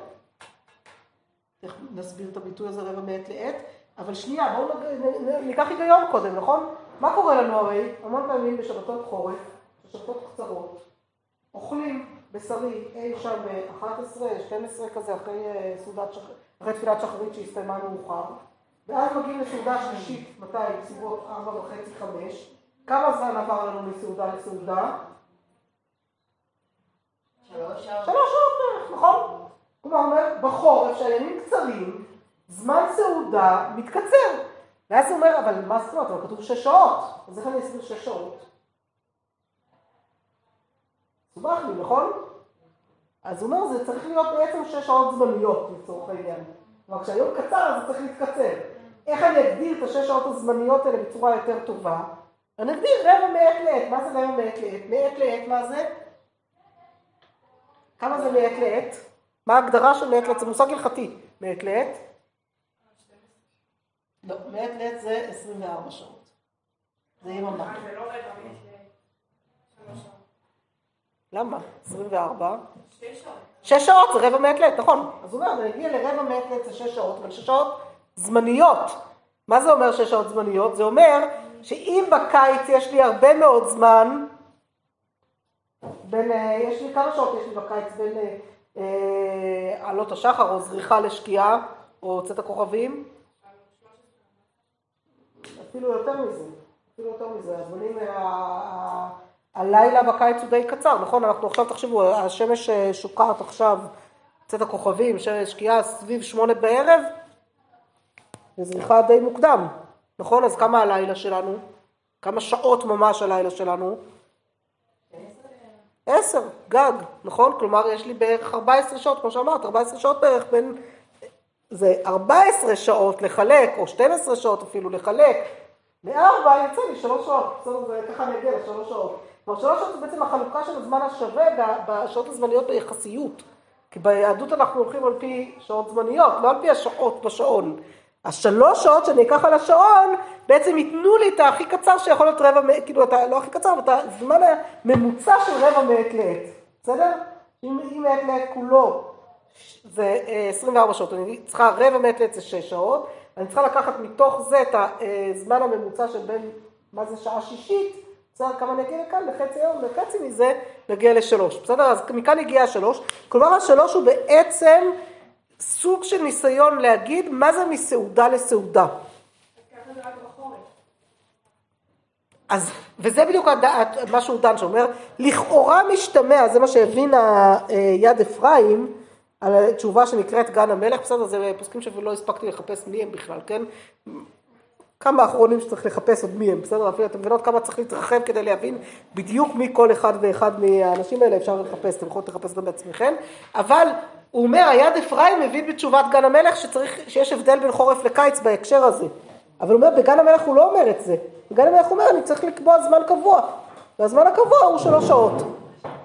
איך נסביר את הביטוי הזה רבע מעת לעת? אבל שנייה, בואו ניקח היגיון קודם, נכון? מה קורה לנו הרי? המון פעמים בשבתות חורף, בשבתות קצרות, אוכלים בשרי אי שם ב-11, 12 כזה, אחרי סעודת שחרית, אחרי תפילת שחרית שהסתיימה מאוחר, ואז מגיעים לסעודה שלישית, מתי? בסביבות 4 וחצי, 5. כמה זמן עבר לנו מסעודה לסעודה? שלוש שעות. שלוש שעות בערך, נכון? כלומר, בחורף שהימים קצרים, זמן סעודה מתקצר. ואז הוא אומר, אבל מה זאת אומרת? אבל כתוב שש שעות. אז איך אני אסביר שש שעות? מסובך לי, נכון? אז הוא אומר, זה צריך להיות בעצם שש שעות זמניות לצורך העניין. כלומר, כשהיום קצר, אז זה צריך להתקצר. איך אני אגדיר את השש שעות הזמניות האלה בצורה יותר טובה? אני אגדיר רבע מעת לעת. מה זה רבע מעת לעת? מעת לעת, מה זה? כמה זה מעת לעת? מה ההגדרה של מעת לעת? זה מושג הלכתי. מעת לעת? לא, מעת לעת זה 24 שעות. זה יממה. זה לא רבע. למה? 24? שש שעות. שש שעות זה רבע מעת לעת, נכון. אז הוא אומר, אני אגיע לרבע מעת לעת זה שש שעות, אבל שש שעות זמניות. מה זה אומר שש שעות זמניות? זה אומר שאם בקיץ יש לי הרבה מאוד זמן, בין, אה, יש לי כמה שעות יש לי בקיץ בין אה, אה, עלות השחר או זריחה לשקיעה או צאת הכוכבים? אפילו יותר מזה, אפילו יותר מזה, הזמנים, הלילה בקיץ הוא די קצר, נכון? אנחנו עכשיו, תחשבו, השמש אה, שוקעת עכשיו, צאת הכוכבים, שקיעה סביב שמונה בערב, וזריחה די מוקדם, נכון? אז כמה הלילה שלנו? כמה שעות ממש הלילה שלנו? עשר, גג, נכון? כלומר, יש לי בערך 14 שעות, כמו שאמרת, 14 שעות בערך בין... זה 14 שעות לחלק, או 12 שעות אפילו לחלק, מארבע יוצא לי שלוש שעות, בסדר, ככה אני אגיע לשלוש שעות. כלומר, שלוש שעות זה בעצם החלוקה של הזמן השווה בשעות הזמניות ביחסיות. כי ביהדות אנחנו הולכים על פי שעות זמניות, לא על פי השעות בשעון. השלוש שעות שאני אקח על השעון, בעצם ייתנו לי את הכי קצר שיכול להיות רבע, כאילו, אתה, לא הכי קצר, אבל את הזמן הממוצע של רבע מעת לעת, בסדר? אם, אם מעת לעת כולו זה 24 אה, שעות, אני צריכה רבע מעת לעת זה 6 שעות, אני צריכה לקחת מתוך זה את הזמן הממוצע של בין, מה זה שעה שישית, בסדר, כמה אני אגיע לכאן, לחצי היום, לחצי מזה נגיע לשלוש, בסדר? אז מכאן הגיע השלוש, כלומר השלוש הוא בעצם סוג של ניסיון להגיד מה זה מסעודה לסעודה. אז, וזה בדיוק מה שהוא דן שאומר, לכאורה משתמע, זה מה שהבין היד אפרים, על התשובה שנקראת גן המלך, בסדר, זה פוסקים שלא הספקתי לחפש מי הם בכלל, כן? כמה אחרונים שצריך לחפש עוד מי הם, בסדר? אפילו אתם מבינות כמה צריך להתרחב כדי להבין בדיוק מי כל אחד ואחד מהאנשים האלה אפשר לחפש, אתם יכולים לחפש גם בעצמכם, אבל הוא אומר, היד אפרים מבין בתשובת גן המלך שצריך, שיש הבדל בין חורף לקיץ בהקשר הזה. אבל הוא אומר, בגן המלך הוא לא אומר את זה. בגן המלך הוא אומר, אני צריך לקבוע זמן קבוע. והזמן הקבוע הוא שלוש שעות.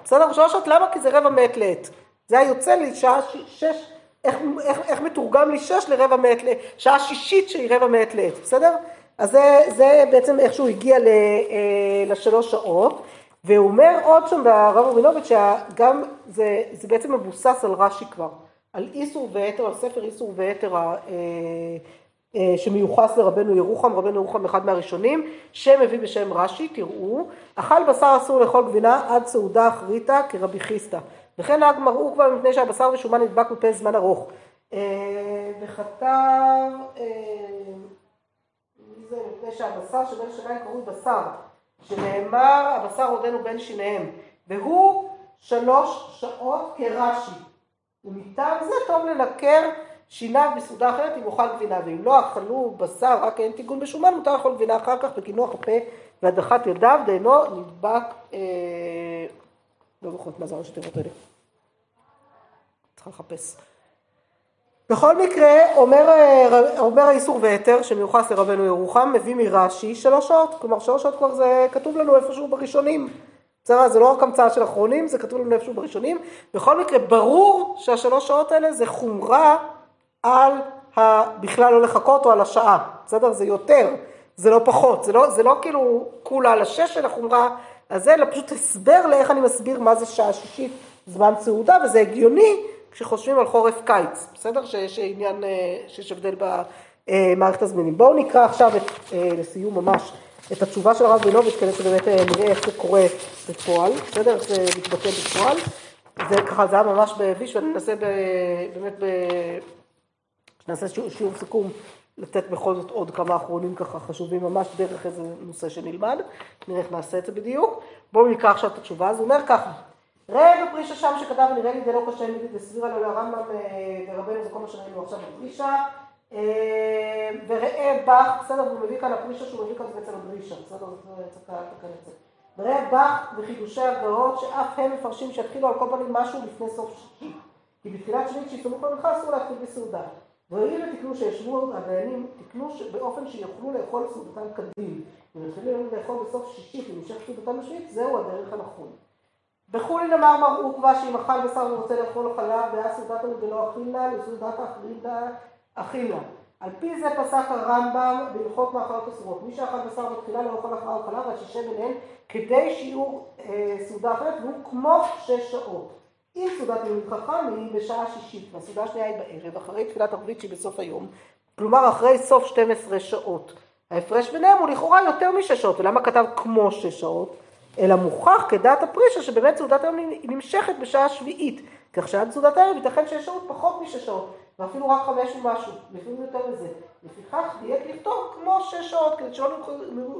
בסדר? שלוש שעות, למה? כי זה רבע מעת לעת. זה היה יוצא לי שעה שש, איך, איך, איך מתורגם לי שש לרבע מעת, שעה שישית שהיא רבע מעת לעת, בסדר? אז זה, זה בעצם איך שהוא הגיע ל, אה, לשלוש שעות, והוא אומר עוד שם ברב רבינוביץ' שגם זה, זה בעצם מבוסס על רש"י כבר, על איסור ויתר, על ספר איסור ויתר אה, אה, שמיוחס לרבנו ירוחם, רבנו ירוחם אחד מהראשונים, שמביא בשם רש"י, תראו, אכל בשר אסור לאכול גבינה עד סעודה אחריתה כרבי חיסטה. וכן נהג מראו כבר מפני שהבשר ושומן נדבק בפני זמן ארוך. אה, וכתב, אה, מי זה מפני שהבשר שבין שיניים קרוי בשר, שנאמר הבשר עודנו בין שיניהם, והוא שלוש שעות כרש"י. ומטעם זה טוב לנקר שיניו בסעודה אחרת אם אוכל גבינה, ואם לא אכלו בשר רק אין טיגון בשומן, מותר לאכול גבינה אחר כך בקינוח הפה והדחת ידיו, דהנו נדבק, אה, לא זוכרת מה זה הראשי תיבות האלה. צריכה לחפש. בכל מקרה, אומר, אומר האיסור והיתר שמיוחס לרבנו ירוחם, מביא מרש"י שלוש שעות, כלומר שלוש שעות כבר זה כתוב לנו איפשהו בראשונים. בסדר, זה לא רק המצאה של אחרונים, זה כתוב לנו איפשהו בראשונים. בכל מקרה, ברור שהשלוש שעות האלה זה חומרה על ה... בכלל לא לחכות או על השעה, בסדר? זה יותר, זה לא פחות, זה לא, זה לא כאילו כולה על השש של החומרה, אז זה אלא פשוט הסבר לאיך אני מסביר מה זה שעה שישית זמן סעודה, וזה הגיוני כשחושבים על חורף קיץ, בסדר? שיש עניין, אה, שיש הבדל במערכת הזמינים. בואו נקרא עכשיו את, אה, לסיום ממש את התשובה של הרב בינוביץ' כדי שבאמת אה, נראה איך זה קורה בפועל, בסדר? איך זה מתבטא בפועל. זה ככה, זה היה ממש בביש, ואני אנסה באמת, ב... נעשה שיעור סיכום, לתת בכל זאת עוד כמה אחרונים ככה חשובים ממש דרך איזה נושא שנלמד, נראה איך נעשה את זה בדיוק. בואו נקרא עכשיו את התשובה, אז הוא אומר ככה, ראה בפרישה שם שכתב נראה לי זה לא קשה מידי וסבירה לו לרמב"ם אה, ורבנו זה כל מה שראינו עכשיו בפרישה אה, וראה בך, בסדר, הוא מביא כאן הפרישה שהוא מביא כאן בעצם הדרישה, בסדר, צריך את זה. וראה בך וחידושי הגאות שאף הם מפרשים שהתחילו על כל פנים משהו לפני סוף שישי. כי בתחילת שביעית שיסתמו למנחה אסור להתחיל בסעודה. והואיל ותקנו שישבו הדיינים, תקנו באופן שיוכלו לאכול סעודתם כדין. אם יתחילו לאכול בסוף שישית ונמשך סעודתם בשביעית, זהו הדרך הנכון. בחולין אמר מר עוקבא שאם אכל בשר ורוצה לאכול חלב והיה סעודת ולא אכילה, לסעודת האכילה אכילה. על פי זה פסק הרמב"ם בהלכות מאכלות אסורות. מי שאכל בשר בתחילה לא אוכל אחריו חלב עד שישב ביניהם כדי שיעור אה, סעודה אחרת והוא כמו שש שעות. אם סעודת יומית חכם היא בשעה שישית והסעודה השנייה היא בערב אחרי תפילת ערבית שהיא בסוף היום, כלומר אחרי סוף 12 שעות. ההפרש ביניהם הוא לכאורה יותר משש שעות, ולמה כתב כמו שש שעות? אלא מוכח כדעת הפרישה שבאמת סעודת היום נמשכת בשעה שביעית, כך שעד סעודת הערב ייתכן שיש שעות פחות משש שעות, ואפילו רק חמש ומשהו, לפעמים יותר מזה. לפיכך דייק לכתוב כמו שש שעות, כדי שלא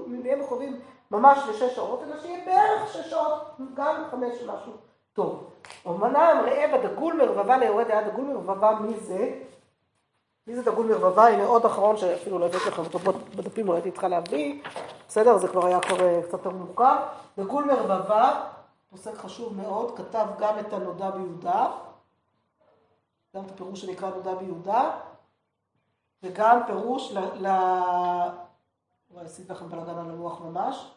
נהיה מחויבים ממש לשש שעות, אלא שיהיה בערך שש שעות, גם חמש משהו טוב. אמנם ראה בדגול מרבבה ליורד ליד דגול מרבבה, מי זה? מי זה דגול מרבבה? הנה עוד אחרון שאפילו לא הבאתי לכם אותו בדפים, אולי הייתי צריכה להביא, בסדר, זה כבר היה כבר קצת יותר מורכב. דגול מרבבה, פוסק חשוב מאוד, כתב גם את הנודע ביהודה, גם את הפירוש שנקרא נודע ביהודה, וגם פירוש ל... ל... וואי, עשיתי לכם בלאגן על הלוח ממש.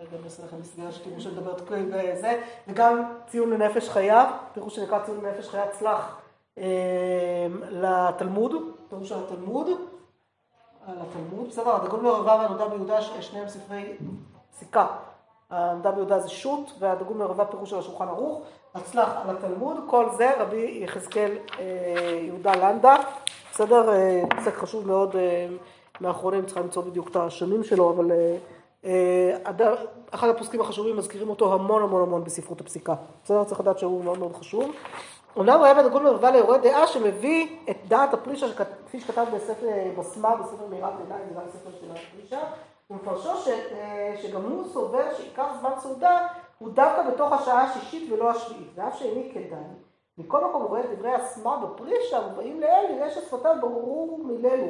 אני אעשה לכם מסגרת שתראו שנדבר את זה, וגם ציון לנפש חייו, פירוש שנקרא ציון לנפש חייו צלח אה, לתלמוד, פירוש של התלמוד, על התלמוד, בסדר, הדגול מרבב והנודע ביהודה, שניהם ספרי פסיקה. הנודע ביהודה זה שו"ת, והדגול מרבב פירוש של השולחן ערוך, הצלח על התלמוד, כל זה רבי יחזקאל אה, יהודה לנדה, בסדר, אה, פסק חשוב מאוד מאחרונים, צריכה למצוא בדיוק את השנים שלו, אבל אחד הפוסקים החשובים מזכירים אותו המון המון המון בספרות הפסיקה, בסדר, צריך לדעת שהוא מאוד מאוד חשוב. אומנם רבי דגול מרווה ליורה דעה שמביא את דעת הפרישה, כפי שכתב בספר בסמה, בספר מירב עיניים, זה גם ספר של הפרישה, ומפרשו ש, שגם הוא סובר שעיקר זמן סעודה הוא דווקא בתוך השעה השישית ולא השביעית, ואף שאיני כדאי. מכל מקום הוא רואה את דברי הסמה בפרישה, מובאים לאל, נראה ששפתיו ברור מללו.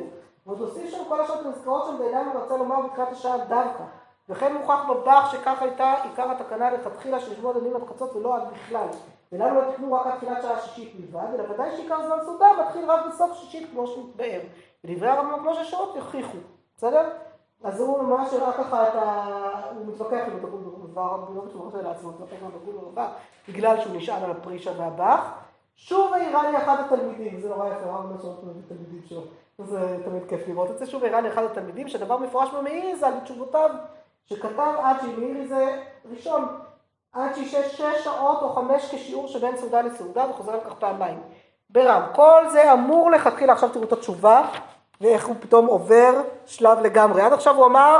ועוד הוסיף שם כל השעות נזכרות שם בעיניים ורצה לומר לקראת השעה דווקא. וכן מוכח בבח שכך הייתה עיקר התקנה לכתחילה של שבוע דנים עד חצות ולא עד בכלל. ולמה לא תקנו רק עד תחילת שעה שישית בלבד, אלא ודאי שעיקר זמן סעודה מתחיל רק בסוף שישית כמו שמתבאר. ודברי הרמב"ם כמו ששעות יוכיחו, בסדר? אז הוא ממש הראה ככה את ה... הוא מתווכח עם הדגול דבר, הוא לא בטוח שזה לעצמו, הוא מתווכח עם הדגול דבר, בגלל שהוא נשען על הפרישה והבח. שוב העירה לי אחד התלמידים, זה נורא יפה, הרב שאנחנו מביא תלמידים שלו, זה תמיד כיף לראות את זה, שוב העירה לי אחד התלמידים, שדבר מפורש במעיל זה על תשובותיו, שכתב עד שהמעיל זה ראשון, עד שישש שש שעות או חמש כשיעור שבין סעודה לסעודה וחוזר על כך פעמיים. ברם, כל זה אמור לכתחילה, עכשיו תראו את התשובה ואיך הוא פתאום עובר שלב לגמרי. עד עכשיו הוא אמר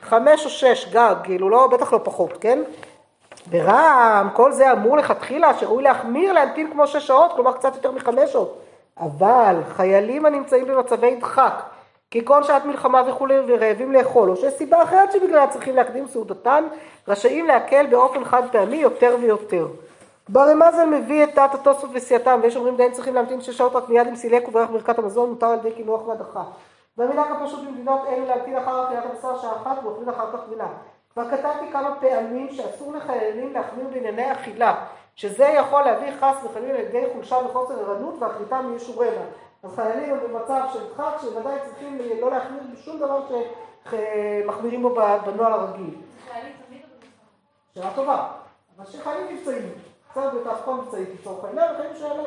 חמש או שש גג, כאילו לא, בטח לא פחות, כן? ברם, כל זה אמור לכתחילה שראוי להחמיר להמתין כמו שש שעות, כלומר קצת יותר מחמש שעות. אבל חיילים הנמצאים במצבי דחק כגון שעת מלחמה וכולי ורעבים לאכול, או שיש סיבה אחרת שבגללה צריכים להקדים סעודתן, רשאים להקל באופן חד פעמי יותר ויותר. ברמזל מביא את דעת התוספות וסיעתם, ויש אומרים דיין צריכים להמתין שש שעות רק מיד עם סילק וברך ברכת המזון, מותר על ידי קינוח והדחה. והמנהג הפשוט במדינות אלו להמתין אחר אכילת הבשר שעה אחת ואוכלים אחר כך מילה. כבר כתבתי כמה פעמים שאסור לחיילים להחמיר בענייני אכילה, שזה יכול להביא חס וחלילה לידי חולשה וחוסר ערנות ואחריתם מישורנה. אז חיילים הם במצב של דחק שוודאי צריכים לא להחמיר בשום דבר שמחמירים בו בנוהל הרגיל. שאלה טובה, אבל שחיילים מבצעים, קצת בתהפכון מבצעית לצורך העניין, וחיילים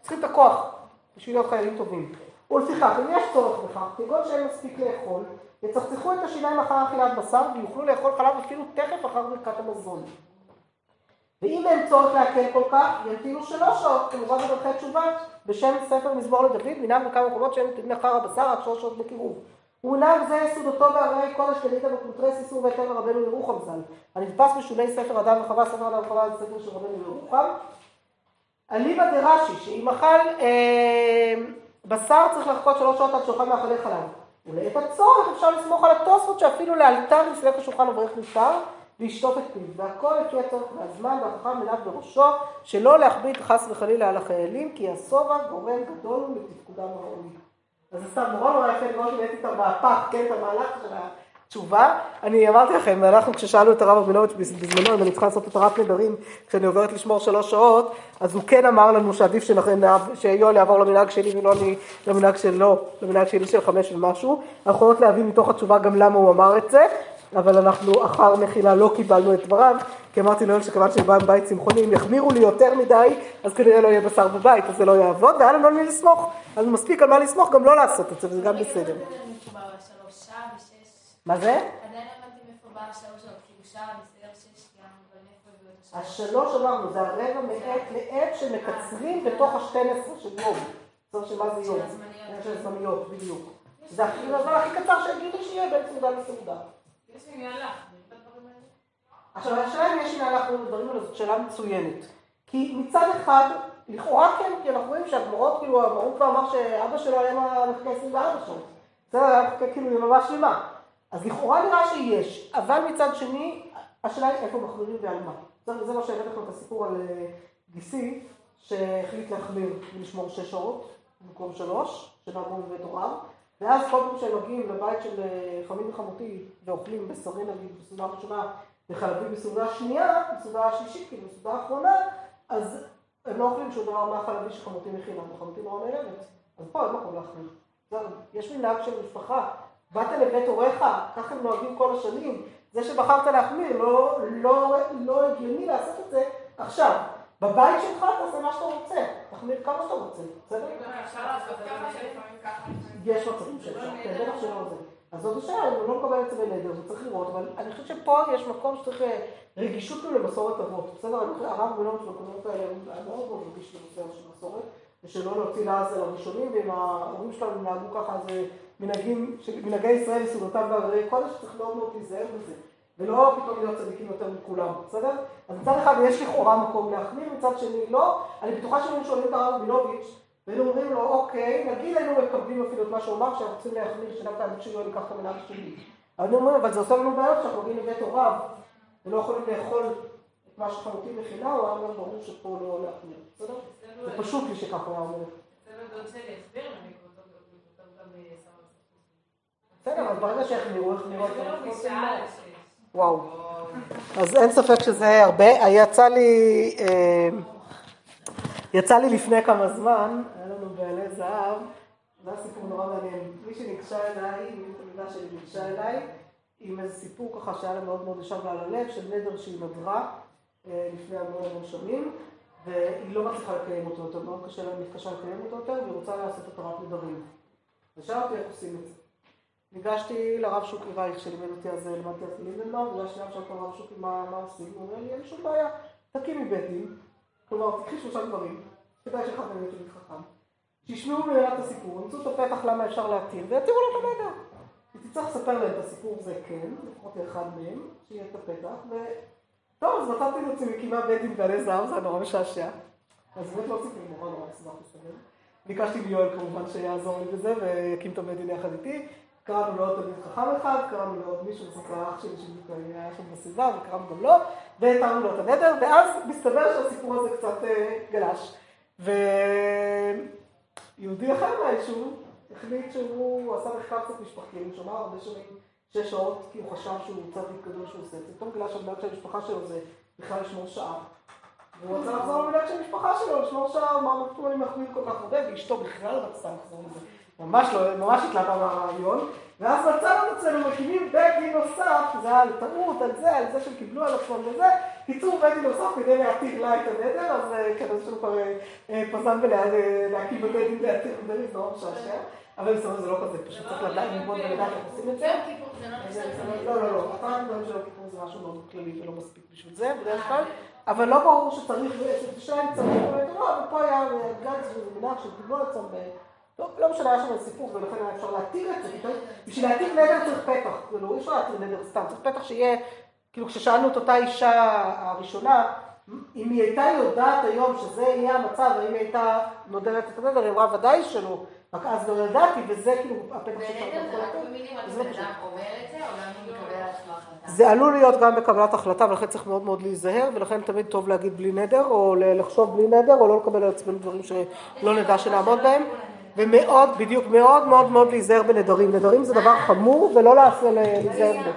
צריכים את הכוח בשביל להיות חיילים טובים. ולפיכך, אם יש צורך בכך, כגון שאין מספיק לאכול, יצחצחו את השיניים אחר אכילת בשר ויוכלו לאכול חלב אפילו תכף אחר ברכת המזון. ואם אין צורך להקל כל כך, ימתינו שלוש שעות, כמובן בדרכי תשובה, בשם ספר מזמור לדוד, מנהג בכמה מקומות שהם מתאים אחר הבשר עד שלוש שעות בקירוב. ומנהג זה יסודותו בהרי קודש כדאית בפוטרי סיסור והיתר לרבנו ירוחם ז"ל. הנתפס בשולי ספר אדם וחווה, ספר אדם וחווה זה ספר של רבנו ירוחם. אליבא דרש"י, שאם אכל אה, בשר צריך לחכות שלוש שעות עד שאוכל מאכלי חלב. ולעת הצורך אפשר לסמוך על התוספות שאפילו לאלתר לסלק השולחן אברך נפטר. לשטוף את פיו, והכל לפי הצורך והזמן, והחכם מנהג בראשו, שלא להכביד חס וחלילה על החיילים, כי השובע גורם גדול לתפקודם הראוי. אז סתם נורא נורא יפה לראות אם את המהפך, כן, את המהלך של התשובה. אני אמרתי לכם, אנחנו כששאלנו את הרב רבינוביץ' בזמנו, אם אני צריכה לעשות את הרב נדרים, כשאני עוברת לשמור שלוש שעות, אז הוא כן אמר לנו שעדיף שיואל יעבור למנהג שלי ולא למנהג שלו, למנהג שלי של חמש ומשהו. אנחנו יכולות להבין מתוך התשובה גם למה הוא אמר את זה. אבל אנחנו אחר מחילה לא קיבלנו את דבריו, כי אמרתי ליואל שכיוון שבא עם בית צמחוני, אם יחמירו לי יותר מדי, אז כנראה לא יהיה בשר בבית, אז זה לא יעבוד, והיה לנו על מי לסמוך, אז מספיק על מה לסמוך גם לא לעשות את זה, וזה גם בסדר. מה זה? השלוש אמרנו, זה הרבע מעת לעת שמקצרים בתוך השתים עשרה של יום. זאת שמה זה יום? של זמניות, בדיוק. זה הכי קצר שהגידו שיהיה בין סעודה לסעודה. עכשיו, השאלה אם יש עניין לך בדברים האלה, זאת שאלה מצוינת. כי מצד אחד, לכאורה כן, כי אנחנו רואים שהגמרות, כאילו, המרות כבר אמר שאבא שלו היה מחכה 24 שעות. זה היה מחכה כאילו יממה שלמה. אז לכאורה נראה שיש, אבל מצד שני, השאלה היא איפה מחמירים ועל מה. זה, זה מה שהבאתי לכם את הסיפור על אה, גיסי, שהחליט להחמיר ולשמור שש שעות במקום שלוש, שנהגו בבית הוריו, ואז כל פעם שהם מגיעים לבית של אה, חמי וחמותי ואוכלים בשרי נגיד בסעודה הראשונה וחלבים בסעודה שנייה, בסעודה השלישית, כאילו בסעודה האחרונה, אז הם לא אוכלים שום דבר מהחלבי שחמותי מכינה, וחמותי נורא נהנת. אז פה אין מקום להחמיר. זהו, יש מנהג של משפחה, באת לבית הוריך, ככה הם נוהגים כל השנים, זה שבחרת להחמיר, לא, לא, לא הגיוני לעשות את זה עכשיו. בבית שלך תעשה מה שאתה רוצה, תחמיר כמה שאתה רוצה, בסדר? יש מצבים שאפשר, כן, בטח שלא זה. אז זאת השאלה, אם הוא לא מקבל את זה בנדר, הוא צריך לראות, אבל אני חושבת שפה יש מקום שצריך אה, רגישות כאילו למסורת אבות, בסדר? אני חושבת, הרב מילון במקומות האלה היה מאוד מאוד רגיש לנושא של מסורת, ושלא להוציא לעז על הראשונים, ואם ההורים שלנו נהגו ככה, זה מנהגים, מנהגי ישראל וסעודתם בהררי קודש, צריך מאוד מאוד להיזהר בזה. ולא פתאום להיות צדיקים יותר מכולם, בסדר? אז מצד אחד יש לכאורה מקום להחמיר, מצד שני לא. אני בטוחה שאם שואלים את הרב רבינוביץ', והיינו אומרים לו, אוקיי, נגיד היינו מקבלים אפילו את מה שהוא אמר, שאנחנו רוצים להחמיר, שדווקא אני שלו ייקח את המנהג שלי. אבל אני אומר, אבל זה עושה לנו בעיות שאנחנו מגיעים לבית הוריו, ולא יכולים לאכול את מה שחמותי מכינה, הוא היה אומר, ברור שפה לא להחמיר, בסדר? זה פשוט לי שככה הוא היה אומר. בסדר, אז ברגע שהחמירו, החמירו את זה. וואו. אז אין ספק שזה הרבה. יצא לי, אה, יצא לי לפני כמה זמן, היה לנו בעלי זהב, זה היה סיפור נורא מעניין. מי שניגשה אליי, מי תלמידה שלי ניגשה אליי, עם איזה סיפור ככה שהיה לה מאוד מאוד ישר ועל הלב, של נדר שהיא נדרה אה, לפני המון המון שנים, והיא לא מצליחה לקיים אותו יותר, מאוד קשה לה מתקשה לקיים אותו יותר, והיא רוצה לעשות התרת נדרים. ושאלתי איך עושים את זה. ניגשתי לרב שוקי רייך שלימד אותי אז למדתי אז לינדנמר, ניגשתי עכשיו לרב שוקי מה עושים, הוא אומר לי אין שום בעיה, תקימי בית דין, כלומר תקחי שלושה דברים, כדאי שאחד מהם יהיה תלמיד חכם, שישמעו ממנה את הסיפור, ימצאו את הפתח למה אפשר להתיר, ויתירו לו את הנדר. היא תצטרך לספר להם את הסיפור זה כן, לפחות לאחד מהם, שיהיה את הפתח, ו... טוב, אז מצאתי את עצמי מקימה בית דין בעלי זהב, זה היה נורא משעשע. אז באמת לא ציפיתי נורא נורא מסובך להסתכל. ביקשתי מיואל כמובן שיעזור לי בזה ויקים את דין יחד איתי. קראנו לעוד תלמיד חכם אחד, קראנו לעוד מישהו, זה כבר אח שלי שבדיוק היה שם בסביבה, וקראנו גם לו, והתארנו לו את הנדר, ואז מסתבר שהסיפור הזה קצת גלש. ויהודי אחר מהיישוב החליט שהוא עשה מחקר קצת משפחתי, הוא שמע הרבה שנים שש שעות, כי הוא חשב שהוא צדיק גדול שהוא עושה את זה. פתאום גילה שהמנהג של המשפחה שלו זה בכלל לשמור שעה. והוא רצה לחזור למנהג של המשפחה שלו, לשמור שעה, מה פתאום אני מחמיא כל כך הרבה, ואשתו בכלל רצתה לחזור לזה. ממש לא, ממש התלהבה מהרעיון, ואז מצאנו את עצמנו מקימים בית דין נוסף, זה היה על טעות, על זה, על זה שהם קיבלו על עצמם וזה, קיצור בית דין נוסף כדי להתיר לה את הנדר, אז כן, יש לנו כבר פזם ולהקים בבית דין להתיר זה נורא משעשע, אבל בסדר זה לא כזה, פשוט צריך לדעת ללמוד ולדעת איך עושים את זה. לא, לא, לא, הפעם דברים של כיפור זה משהו מאוד כללי ולא מספיק בשביל זה, בדרך כלל, אבל לא ברור שצריך, שתשאל צריך, אבל פה היה גנץ וזה מנהג שקיבלו על עצמם לא, לא משנה, היה שם סיפור, ולכן היה אפשר להתיר את זה, בשביל להתיר נדר צריך פתח, כאילו, אי אפשר להתיר נדר סתם, צריך פתח שיהיה, כאילו כששאלנו את אותה אישה הראשונה, אם היא הייתה יודעת היום שזה יהיה המצב, האם היא הייתה נודרת את הנדר, היא אמרה ודאי שלא, רק אז לא ידעתי, וזה כאילו הפתח שאפשר ונדר זה רק במילים, אז בן אדם אומר את זה, או גם הוא מקבל עצמו החלטה? זה עלול להיות גם בקבלת החלטה, ולכן צריך מאוד מאוד להיזהר, ולכן תמיד טוב להגיד בלי נדר, או לחשוב בלי נדר, או לא לקבל על עצמנו דברים שלא נדע שנעמוד בהם. ומאוד, בדיוק, מאוד מאוד מאוד להיזהר בנדרים. נדרים זה דבר חמור ולא להיזהר בו.